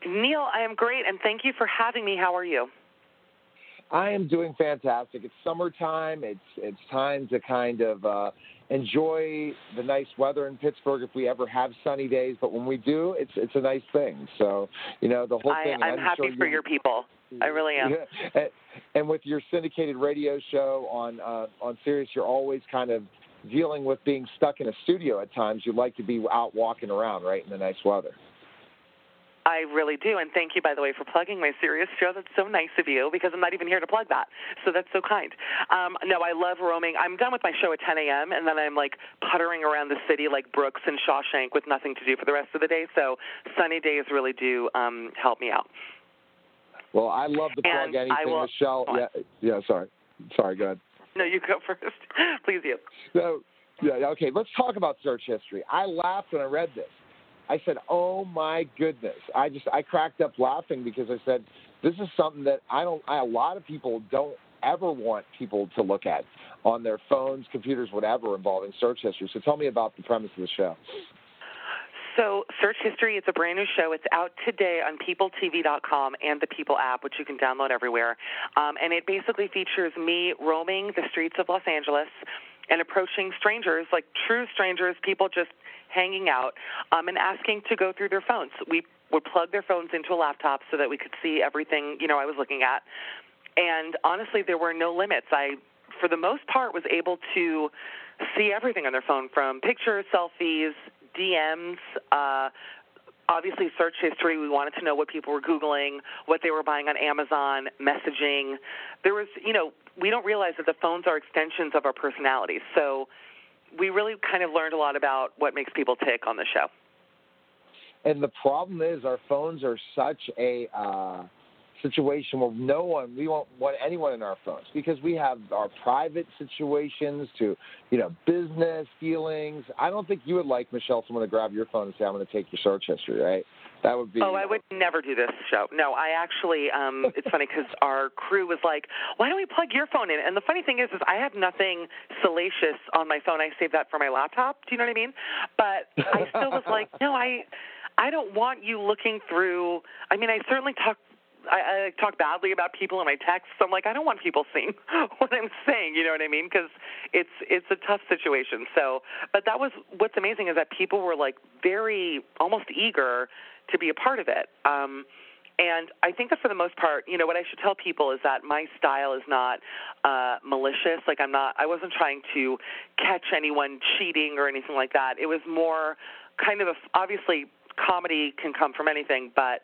Neil, I am great, and thank you for having me. How are you? I am doing fantastic. It's summertime. It's it's time to kind of uh, enjoy the nice weather in Pittsburgh if we ever have sunny days. But when we do, it's it's a nice thing. So you know the whole I, thing. I'm, I'm happy sure for you, your people. I really am. Yeah. And, and with your syndicated radio show on uh, on Sirius, you're always kind of dealing with being stuck in a studio at times. You like to be out walking around, right, in the nice weather. I really do, and thank you, by the way, for plugging my Sirius show. That's so nice of you because I'm not even here to plug that, so that's so kind. Um, no, I love roaming. I'm done with my show at 10 a.m. and then I'm like puttering around the city like Brooks and Shawshank with nothing to do for the rest of the day. So sunny days really do um, help me out. Well, I love to plug And anything, will- Michelle. Yeah, yeah. Sorry, sorry. Go ahead. No, you go first, please. You. So, yeah, okay. Let's talk about search history. I laughed when I read this. I said, "Oh my goodness!" I just I cracked up laughing because I said, "This is something that I don't. I, a lot of people don't ever want people to look at on their phones, computers, whatever involving search history." So, tell me about the premise of the show. So, Search History, it's a brand new show. It's out today on PeopleTV.com and the People app, which you can download everywhere. Um, and it basically features me roaming the streets of Los Angeles and approaching strangers, like true strangers, people just hanging out, um, and asking to go through their phones. We would plug their phones into a laptop so that we could see everything, you know, I was looking at. And honestly, there were no limits. I, for the most part, was able to see everything on their phone from pictures, selfies, DMs, uh, obviously search history. We wanted to know what people were Googling, what they were buying on Amazon, messaging. There was, you know, we don't realize that the phones are extensions of our personalities. So we really kind of learned a lot about what makes people tick on the show. And the problem is, our phones are such a uh, situation where no one, we won't want anyone in our phones because we have our private situations to, you know, business feelings. I don't think you would like Michelle someone to grab your phone and say, "I'm going to take your search history," right? That would be. Oh, I would never do this show. No, I actually. Um, it's funny because our crew was like, "Why don't we plug your phone in?" And the funny thing is, is I have nothing salacious on my phone. I save that for my laptop. Do you know what I mean? But I still was like, "No, I, I don't want you looking through." I mean, I certainly talk. I, I talk badly about people in my texts. I'm like, I don't want people seeing what I'm saying. You know what I mean? Because it's it's a tough situation. So, but that was what's amazing is that people were like very almost eager to be a part of it. Um, and I think that for the most part, you know, what I should tell people is that my style is not uh, malicious. Like I'm not, I wasn't trying to catch anyone cheating or anything like that. It was more kind of a, obviously comedy can come from anything, but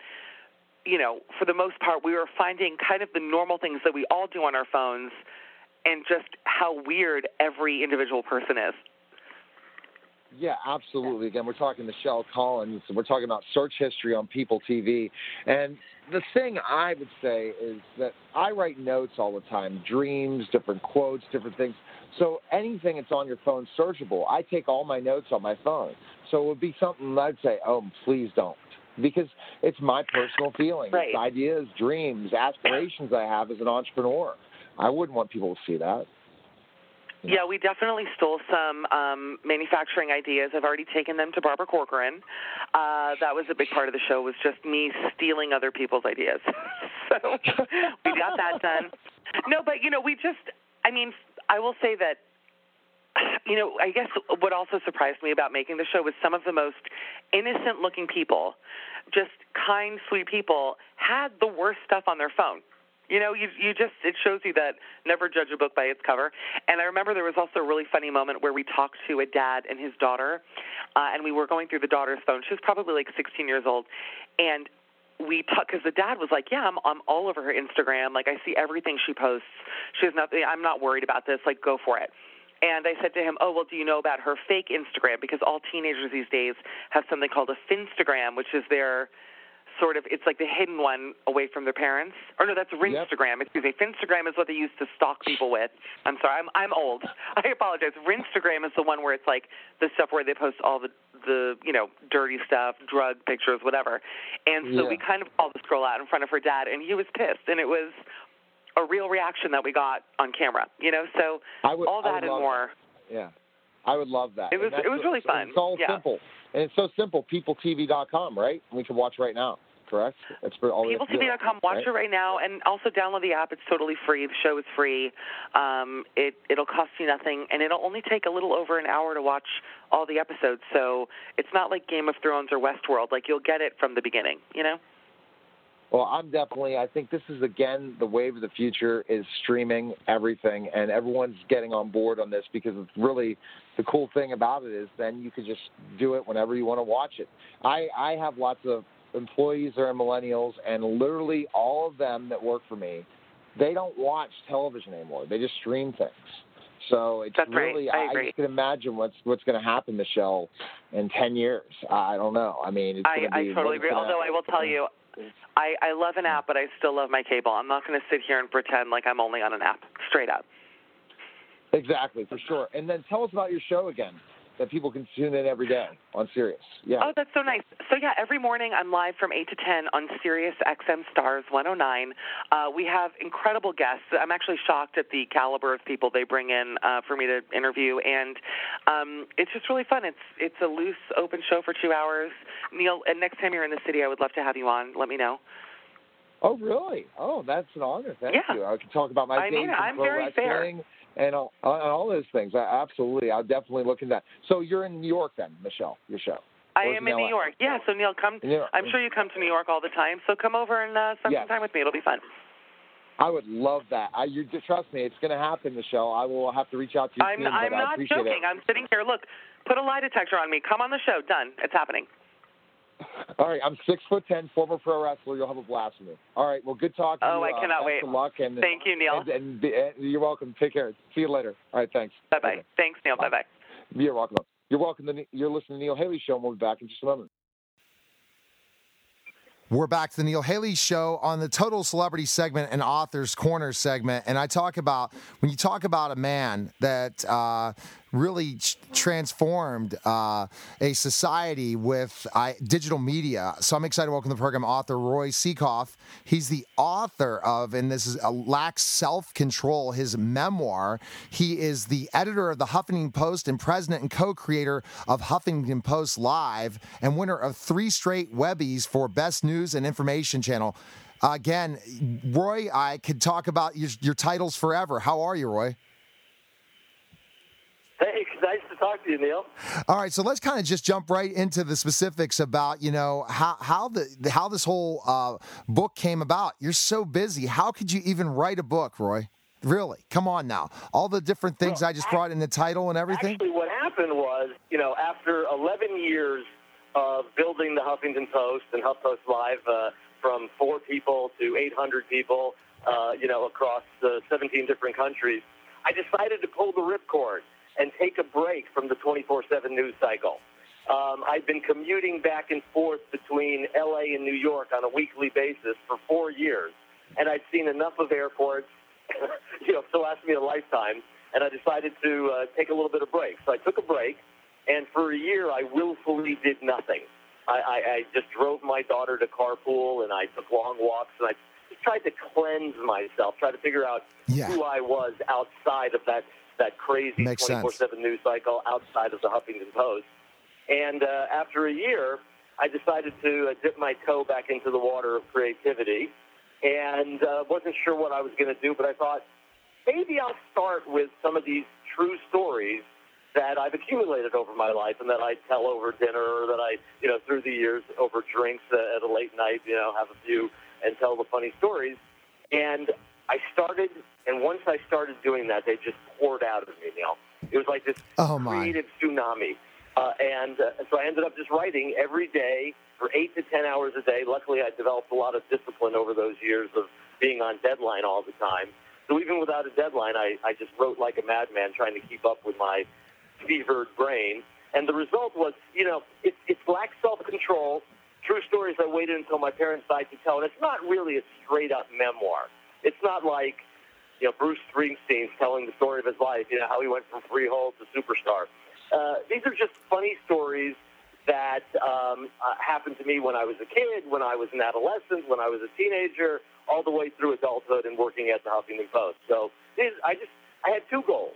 you know, for the most part, we were finding kind of the normal things that we all do on our phones, and just how weird every individual person is. Yeah, absolutely. Again, we're talking Michelle Collins. We're talking about search history on People TV. And the thing I would say is that I write notes all the time dreams, different quotes, different things. So anything that's on your phone searchable, I take all my notes on my phone. So it would be something I'd say, oh, please don't. Because it's my personal feeling. Right. Ideas, dreams, aspirations I have as an entrepreneur. I wouldn't want people to see that. Yeah, we definitely stole some um, manufacturing ideas. I've already taken them to Barbara Corcoran. Uh, that was a big part of the show. Was just me stealing other people's ideas. so we got that done. No, but you know, we just. I mean, I will say that. You know, I guess what also surprised me about making the show was some of the most innocent-looking people, just kind, sweet people, had the worst stuff on their phone. You know, you you just it shows you that never judge a book by its cover. And I remember there was also a really funny moment where we talked to a dad and his daughter, uh, and we were going through the daughter's phone. She was probably like 16 years old, and we talked because the dad was like, "Yeah, I'm I'm all over her Instagram. Like I see everything she posts. She has nothing. I'm not worried about this. Like go for it." And I said to him, "Oh well, do you know about her fake Instagram? Because all teenagers these days have something called a Finstagram, which is their sort of it's like the hidden one away from their parents. Or no, that's Rinstagram. Yep. Excuse me. Finstagram is what they used to stalk people with. I'm sorry, I'm I'm old. I apologize. Rinstagram is the one where it's like the stuff where they post all the the you know dirty stuff, drug pictures, whatever. And so Yeah. we kind of called the scroll out in front of her dad, and he was pissed, and it was a real reaction that we got on camera. You know, so I would, all that and more. Yeah, I would love that. It was- it was really fun. It's all Yeah. simple, and it's so simple. PeopleTV.com, right? We can watch right now. Correct. That's for all. PeopleTV.com. Watch right? it right now, and also download the app. It's totally free. The show is free. Um, it it'll cost you nothing, and it'll only take a little over an hour to watch all the episodes. So it's not like Game of Thrones or Westworld. Like you'll get it from the beginning. You know. Well, I'm definitely. I think this is again the wave of the future is streaming everything, and everyone's getting on board on this because it's really the cool thing about it is then you can just do it whenever you want to watch it. I I have lots of employees that are millennials, and literally all of them that work for me, they don't watch television anymore. They just stream things. So it's That's right. really I agree. just can imagine what's what's going to happen, Michelle, in ten years. I don't know. I mean, it's I, I totally agree. Although I will tell you, I, I love an app, but I still love my cable. I'm not going to sit here and pretend like I'm only on an app. Straight up. Exactly, for sure. And then tell us about your show again that people can tune in every day on Sirius. Yeah. Oh, that's so nice. So yeah, every morning I'm live from eight to ten on Sirius XM Stars 109. Uh, we have incredible guests. I'm actually shocked at the caliber of people they bring in uh, for me to interview, and um, it's just really fun. It's it's a loose, open show for two hours. Neil, and next time you're in the city, I would love to have you on. Let me know. Oh, really? Oh, that's an honor. Thank Yeah. you. I can talk about my I mean, I'm very fair. And all, and all those things. I, absolutely. I'll definitely look into that. So you're in New York then, Michelle, your show? I am in New? York. Yeah, so Neil, come. I'm sure you come to New York all the time. So come over and uh, spend Yes. some time with me. It'll be fun. I would love that. I, you trust me, it's going to happen, Michelle. I will have to reach out to you I'm soon, I'm not joking. it. I'm sitting here. Look, put a lie detector on me. Come on the show. Done. It's happening. All right, I'm six foot ten, former pro wrestler. You'll have a blast with me. All right, well, good talking. Oh, to you. I cannot uh, best wait. Of luck and Thank you, Neil. And, and, and you're welcome. Take care. See you later. All right, thanks. Bye bye. Thanks, Neil. Bye bye. You're welcome. You're welcome. To, you're listening to Neil Haley Show, and we'll be back in just a moment. We're back to the Neil Haley Show on the Total Celebrity segment and Authors Corner segment. And I talk about when you talk about a man that uh, really transformed uh, a society with uh, digital media. So I'm excited to welcome to the program author Roy Sekoff. He's the author of, and this is a Lacks Self Control, his memoir. He is the editor of the Huffington Post and president and co creator of Huffington Post Live and winner of three straight Webbys for Best News and Information Channel. again, Roy, I could talk about your, your titles forever. How are you, Roy? Hey, nice to talk to you, Neil. All right, so let's kind of just jump right into the specifics about you know how how the how this whole uh, book came about. You're so busy. How could you even write a book, Roy? Really? Come on now. All the different things I just brought in the title and everything. Actually, what happened was, you know, after 11 years of building the Huffington Post and HuffPost Live uh, from four people to 800 people, uh, you know, across uh, 17 different countries, I decided to pull the ripcord and take a break from the 24/7 news cycle. Um, I've been commuting back and forth between LA and New York on a weekly basis for four years, and I'd seen enough of airports, you know, to last me a lifetime. And I decided to uh, take a little bit of break. So I took a break, and for a year I willfully did nothing. I, I, I just drove my daughter to carpool, and I took long walks, and I just tried to cleanse myself, try to figure out who I was outside of that that crazy Makes sense. 24/7 news cycle, outside of the Huffington Post. And uh, after a year, I decided to uh, dip my toe back into the water of creativity, and uh, wasn't sure what I was going to do. But I thought maybe I'll start with some of these true stories that I've accumulated over my life, and that I tell over dinner, or that I, you know, through the years over drinks uh, at a late night, you know, have a few and tell the funny stories. And I started, and once I started doing that, they just poured out of me, Neil. It was like this Oh, creative tsunami. Uh, and uh, so I ended up just writing every day for eight to ten hours a day. Luckily, I developed a lot of discipline over those years of being on deadline all the time. So even without a deadline, I, I just wrote like a madman trying to keep up with my fevered brain. And the result was, you know, it, it lacks self-control. True stories I waited until my parents died to tell. And it's not really a straight-up memoir. It's not like, you know, Bruce Springsteen's telling the story of his life, you know, how he went from Freehold to superstar. Uh, these are just funny stories that um, uh, happened to me when I was a kid, when I was an adolescent, when I was a teenager, all the way through adulthood and working at the Huffington Post. So these, I just I had two goals.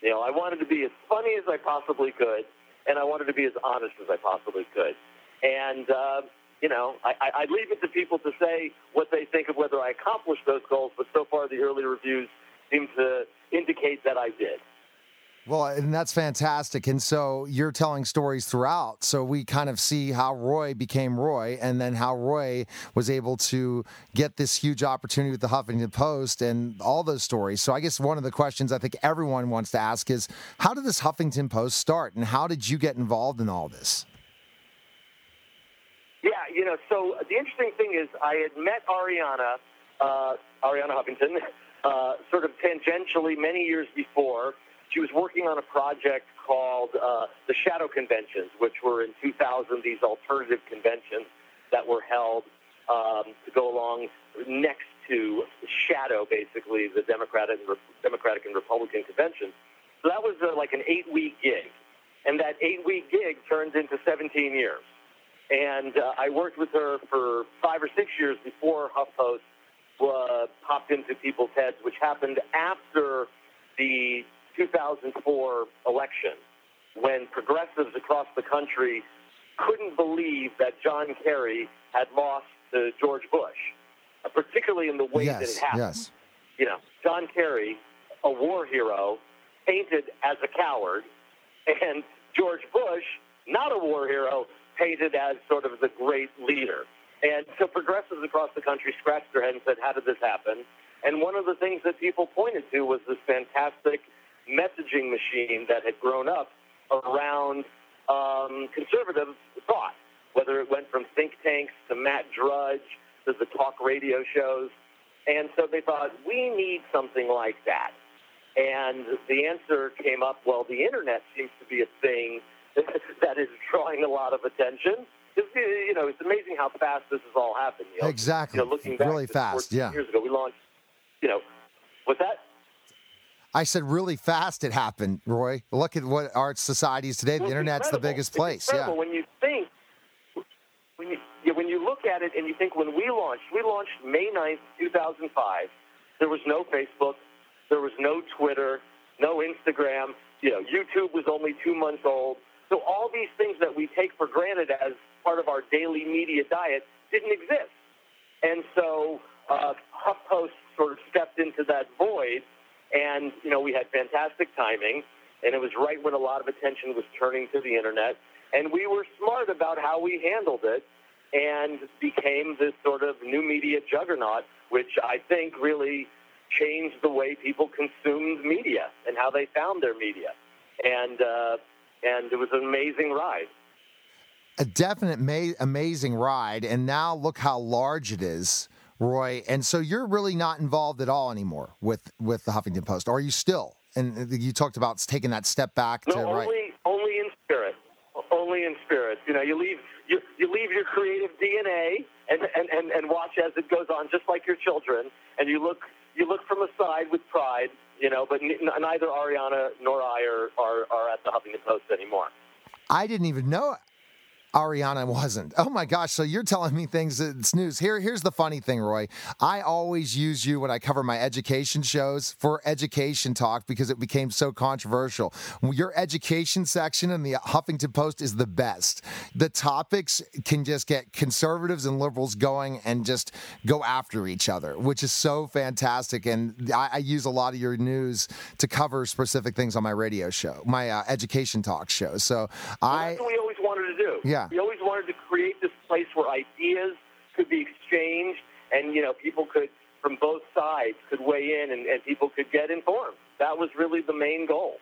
You know, I wanted to be as funny as I possibly could, and I wanted to be as honest as I possibly could. And uh, you know, I, I leave it to people to say what they think of whether I accomplished those goals. But so far, the early reviews seem to indicate that I did. Well, and that's fantastic. And so you're telling stories throughout. So we kind of see how Roy became Roy and then how Roy was able to get this huge opportunity with the Huffington Post and all those stories. So I guess one of the questions I think everyone wants to ask is how did this Huffington Post start and how did you get involved in all this? Know, so the interesting thing is I had met Arianna, uh, Arianna Huffington, uh, sort of tangentially many years before she was working on a project called uh, the Shadow Conventions, which were in 2000 these alternative conventions that were held um, to go along next to Shadow, basically the Democratic and, Re- Democratic and Republican conventions. So that was uh, like an eight-week gig, and that eight-week gig turned into 17 years. And uh, I worked with her for five or six years before HuffPost uh, popped into people's heads, which happened after the 2004 election when progressives across the country couldn't believe that John Kerry had lost to George Bush, uh, particularly in the way yes, that it happened. Yes. You know, John Kerry, a war hero, painted as a coward, and George Bush, not a war hero, painted as sort of the great leader. And so progressives across the country scratched their head and said, How did this happen? And one of the things that people pointed to was this fantastic messaging machine that had grown up around um, conservative thought, whether it went from think tanks to Matt Drudge to the talk radio shows. And so they thought, we need something like that. And the answer came up well, the internet seems to be a thing that is drawing a lot of attention. It's, you know, it's amazing how fast this has all happened. You know? Exactly. You know, looking back really fast. Yeah. Years ago, we launched. You know, what's that? I said really fast it happened, Roy. Look at what our society is today. Well, the internet's the biggest place. Yeah. incredible When you think, when you, yeah, when you look at it and you think when we launched, we launched May 9th, 2005. There was no Facebook. There was no Twitter, no Instagram. You know, YouTube was only two months old. So all these things that we take for granted as part of our daily media diet didn't exist. And so uh, HuffPost sort of stepped into that void, and you know we had fantastic timing, and it was right when a lot of attention was turning to the internet, and we were smart about how we handled it, and became this sort of new media juggernaut, which I think really changed the way people consumed media and how they found their media, and uh, and it was an amazing ride. a definite ma- amazing ride and now look how large it is roy and so you're really not involved at all anymore with with the huffington post are you still and you talked about taking that step back No, to right only only in spirit. Only in spirit. You know, you leave you, you leave your creative DNA and, and, and, and watch as it goes on, just like your children, and you look you look from the side with pride. You know, but n- neither Arianna nor I are, are, are at the Huffington Post anymore. i didn't even know Arianna wasn't. Oh my gosh! So you're telling me things that's news. Here, here's the funny thing, Roy. I always use you when I cover my education shows for education talk because it became so controversial. Your education section in the Huffington Post is the best. The topics can just get conservatives and liberals going and just go after each other, which is so fantastic. And I, I use a lot of your news to cover specific things on my radio show, my uh, education talk show. So I. Yeah. We always wanted to create this place where ideas could be exchanged and, you know, people could, from both sides, could weigh in and, and people could get informed. That was really the main goal.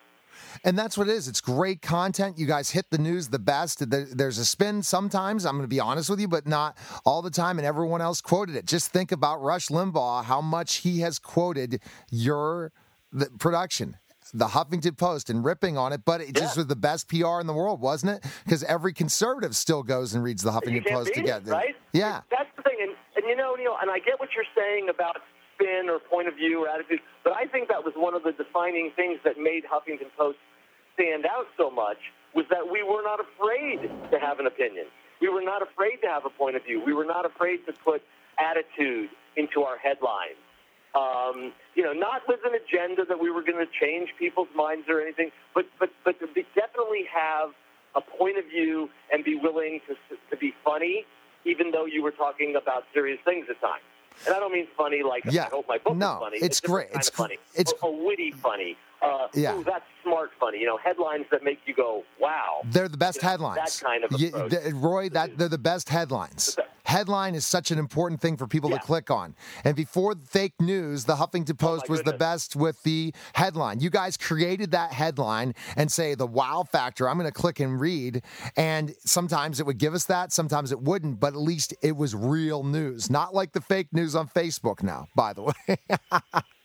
And that's what it is. It's great content. You guys hit the news the best. There's a spin sometimes, I'm going to be honest with you, but not all the time. And everyone else quoted it. Just think about Rush Limbaugh, how much he has quoted your production the Huffington Post and ripping on it, but it yeah. just was the best PR in the world, wasn't it? Because every conservative still goes and reads the Huffington Post together. Right? Yeah. That's the thing. And, and you know, Neil, and I get what you're saying about spin or point of view or attitude, but I think that was one of the defining things that made Huffington Post stand out so much was that we were not afraid to have an opinion. We were not afraid to have a point of view. We were not afraid to put attitude into our headlines. Um, you know, not with an agenda that we were going to change people's minds or anything, but but but to be, definitely have a point of view and be willing to to be funny, even though you were talking about serious things at times. And I don't mean funny like yeah. I hope my book no, is funny. It's, it's great. It's funny. It's a, a witty funny. Uh, yeah. Ooh, that's smart funny. You know, headlines that make you go, "Wow." They're the best you know, headlines. That kind of approach. You, Roy, that they're the best headlines. Headline is such an important thing for people yeah. to click on. And before fake news, the Huffington Oh, Post oh was goodness. the best with the headline. You guys created that headline and say the wow factor. I'm going to click and read. And sometimes it would give us that, sometimes it wouldn't. But at least it was real news, not like the fake news on Facebook now. By the way.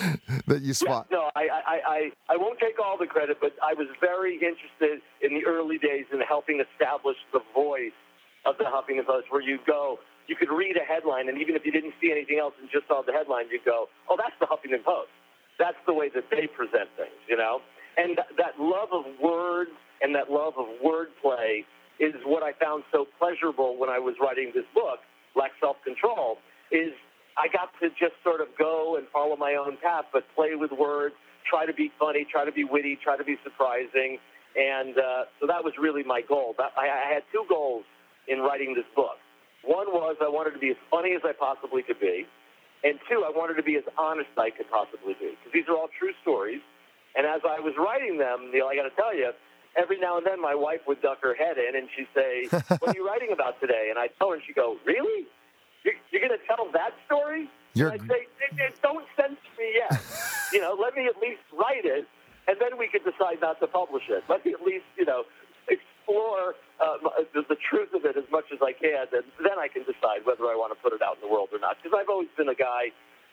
that you spot. No, I, I, I, I won't take all the credit, but I was very interested in the early days in helping establish the voice of the Huffington Post, where you go, you could read a headline, and even if you didn't see anything else and just saw the headline, you'd go, oh, that's the Huffington Post. That's the way that they present things, you know? And th- that love of words and that love of wordplay is what I found so pleasurable when I was writing this book, Lack Self Control, is I got to just sort of go and follow my own path, but play with words, try to be funny, try to be witty, try to be surprising. And uh, so that was really my goal. I, I had two goals in writing this book. One was I wanted to be as funny as I possibly could be. And two, I wanted to be as honest as I could possibly be. Because these are all true stories. And as I was writing them, Neil, I got to tell you, every now and then my wife would duck her head in and she'd say, What are you writing about today? And I'd tell her, and she'd go, Really? You're, going to tell that story? You're... And I'd say, Don't censor me yet. you know, let me at least write it, and then we can decide not to publish it. Let me at least, you know, explore uh, the, the truth of it as much as I can, and then I can decide whether I want to put it out in the world or not. Because I've always been a guy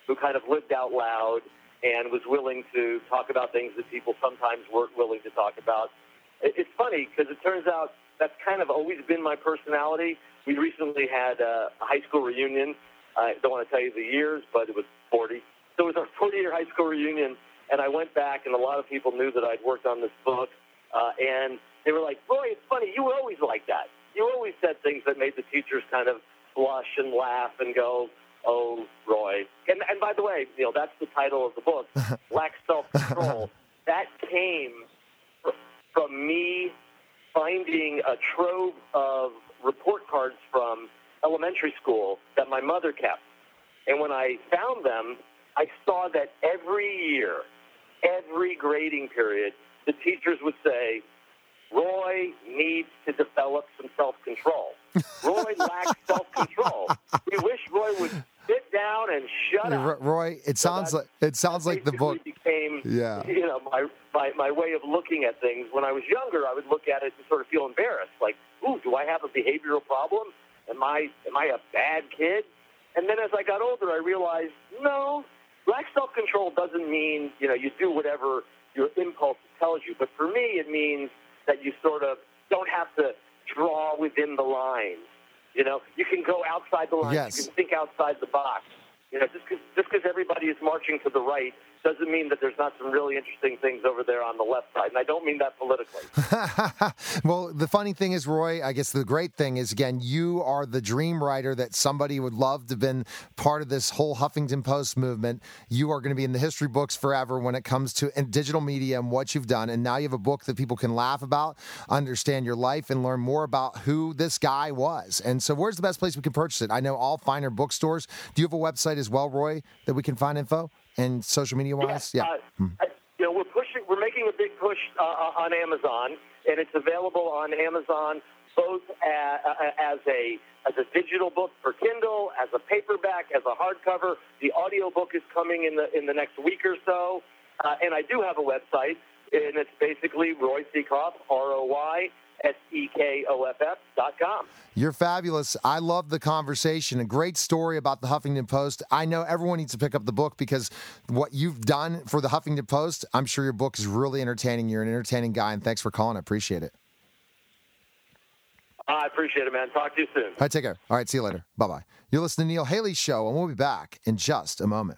who kind of lived out loud and was willing to talk about things that people sometimes weren't willing to talk about. It's funny because it turns out that's kind of always been my personality. We recently had a high school reunion. I don't want to tell you the years, but it was 40. So it was our 40 year high school reunion, and I went back, and a lot of people knew that I'd worked on this book. Uh, and they were like, Roy, it's funny. You were always like that. You always said things that made the teachers kind of blush and laugh and go, oh, Roy. And, and by the way, you know, that's the title of the book, Lack Self-Control. that came from me finding a trove of report cards from elementary school that my mother kept. And when I found them, I saw that every year, every grading period, the teachers would say, Roy needs to develop some self control. Roy lacks self control. We wish Roy would sit down and shut up. Roy, it sounds so like it sounds like the book became yeah. you know, my, my my way of looking at things. When I was younger I would look at it and sort of feel embarrassed, like, ooh, do I have a behavioral problem? Am I am I a bad kid? And then as I got older I realized, no, lack self control doesn't mean, you know, you do whatever your impulse tells you. But for me it means that you sort of don't have to draw within the lines. You know, you can go outside the lines. Yes. You can think outside the box. You know, just because just because everybody is marching to the right doesn't mean that there's not some really interesting things over there on the left side. And I don't mean that politically. well, the funny thing is, Roy, I guess the great thing is, again, you are the dream writer that somebody would love to have been part of this whole Huffington Post movement. You are going to be in the history books forever when it comes to digital media and what you've done. And now you have a book that people can laugh about, understand your life, and learn more about who this guy was. And so, where's the best place we can purchase it? I know all finer bookstores. Do you have a website as well, Roy, that we can find info? and social media wise? Yeah. Uh, hmm. you know, we're pushing, we're making a big push uh, on Amazon, and it's available on Amazon both as, as a as a digital book for Kindle, as a paperback, as a hardcover. The audio book is coming in the in the next week or so, uh, and I do have a website, and it's basically Roy Sekoff, R O Y S E K O F F dot com. You're fabulous. I love the conversation. A great story about the Huffington Post. I know everyone needs to pick up the book because what you've done for the Huffington Post, I'm sure your book is really entertaining. You're an entertaining guy, and thanks for calling. I appreciate it. I appreciate it, man. Talk to you soon. All right, take care. All right, see you later. Bye bye. You're listening to Neil Haley's show, and we'll be back in just a moment.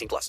18 plus.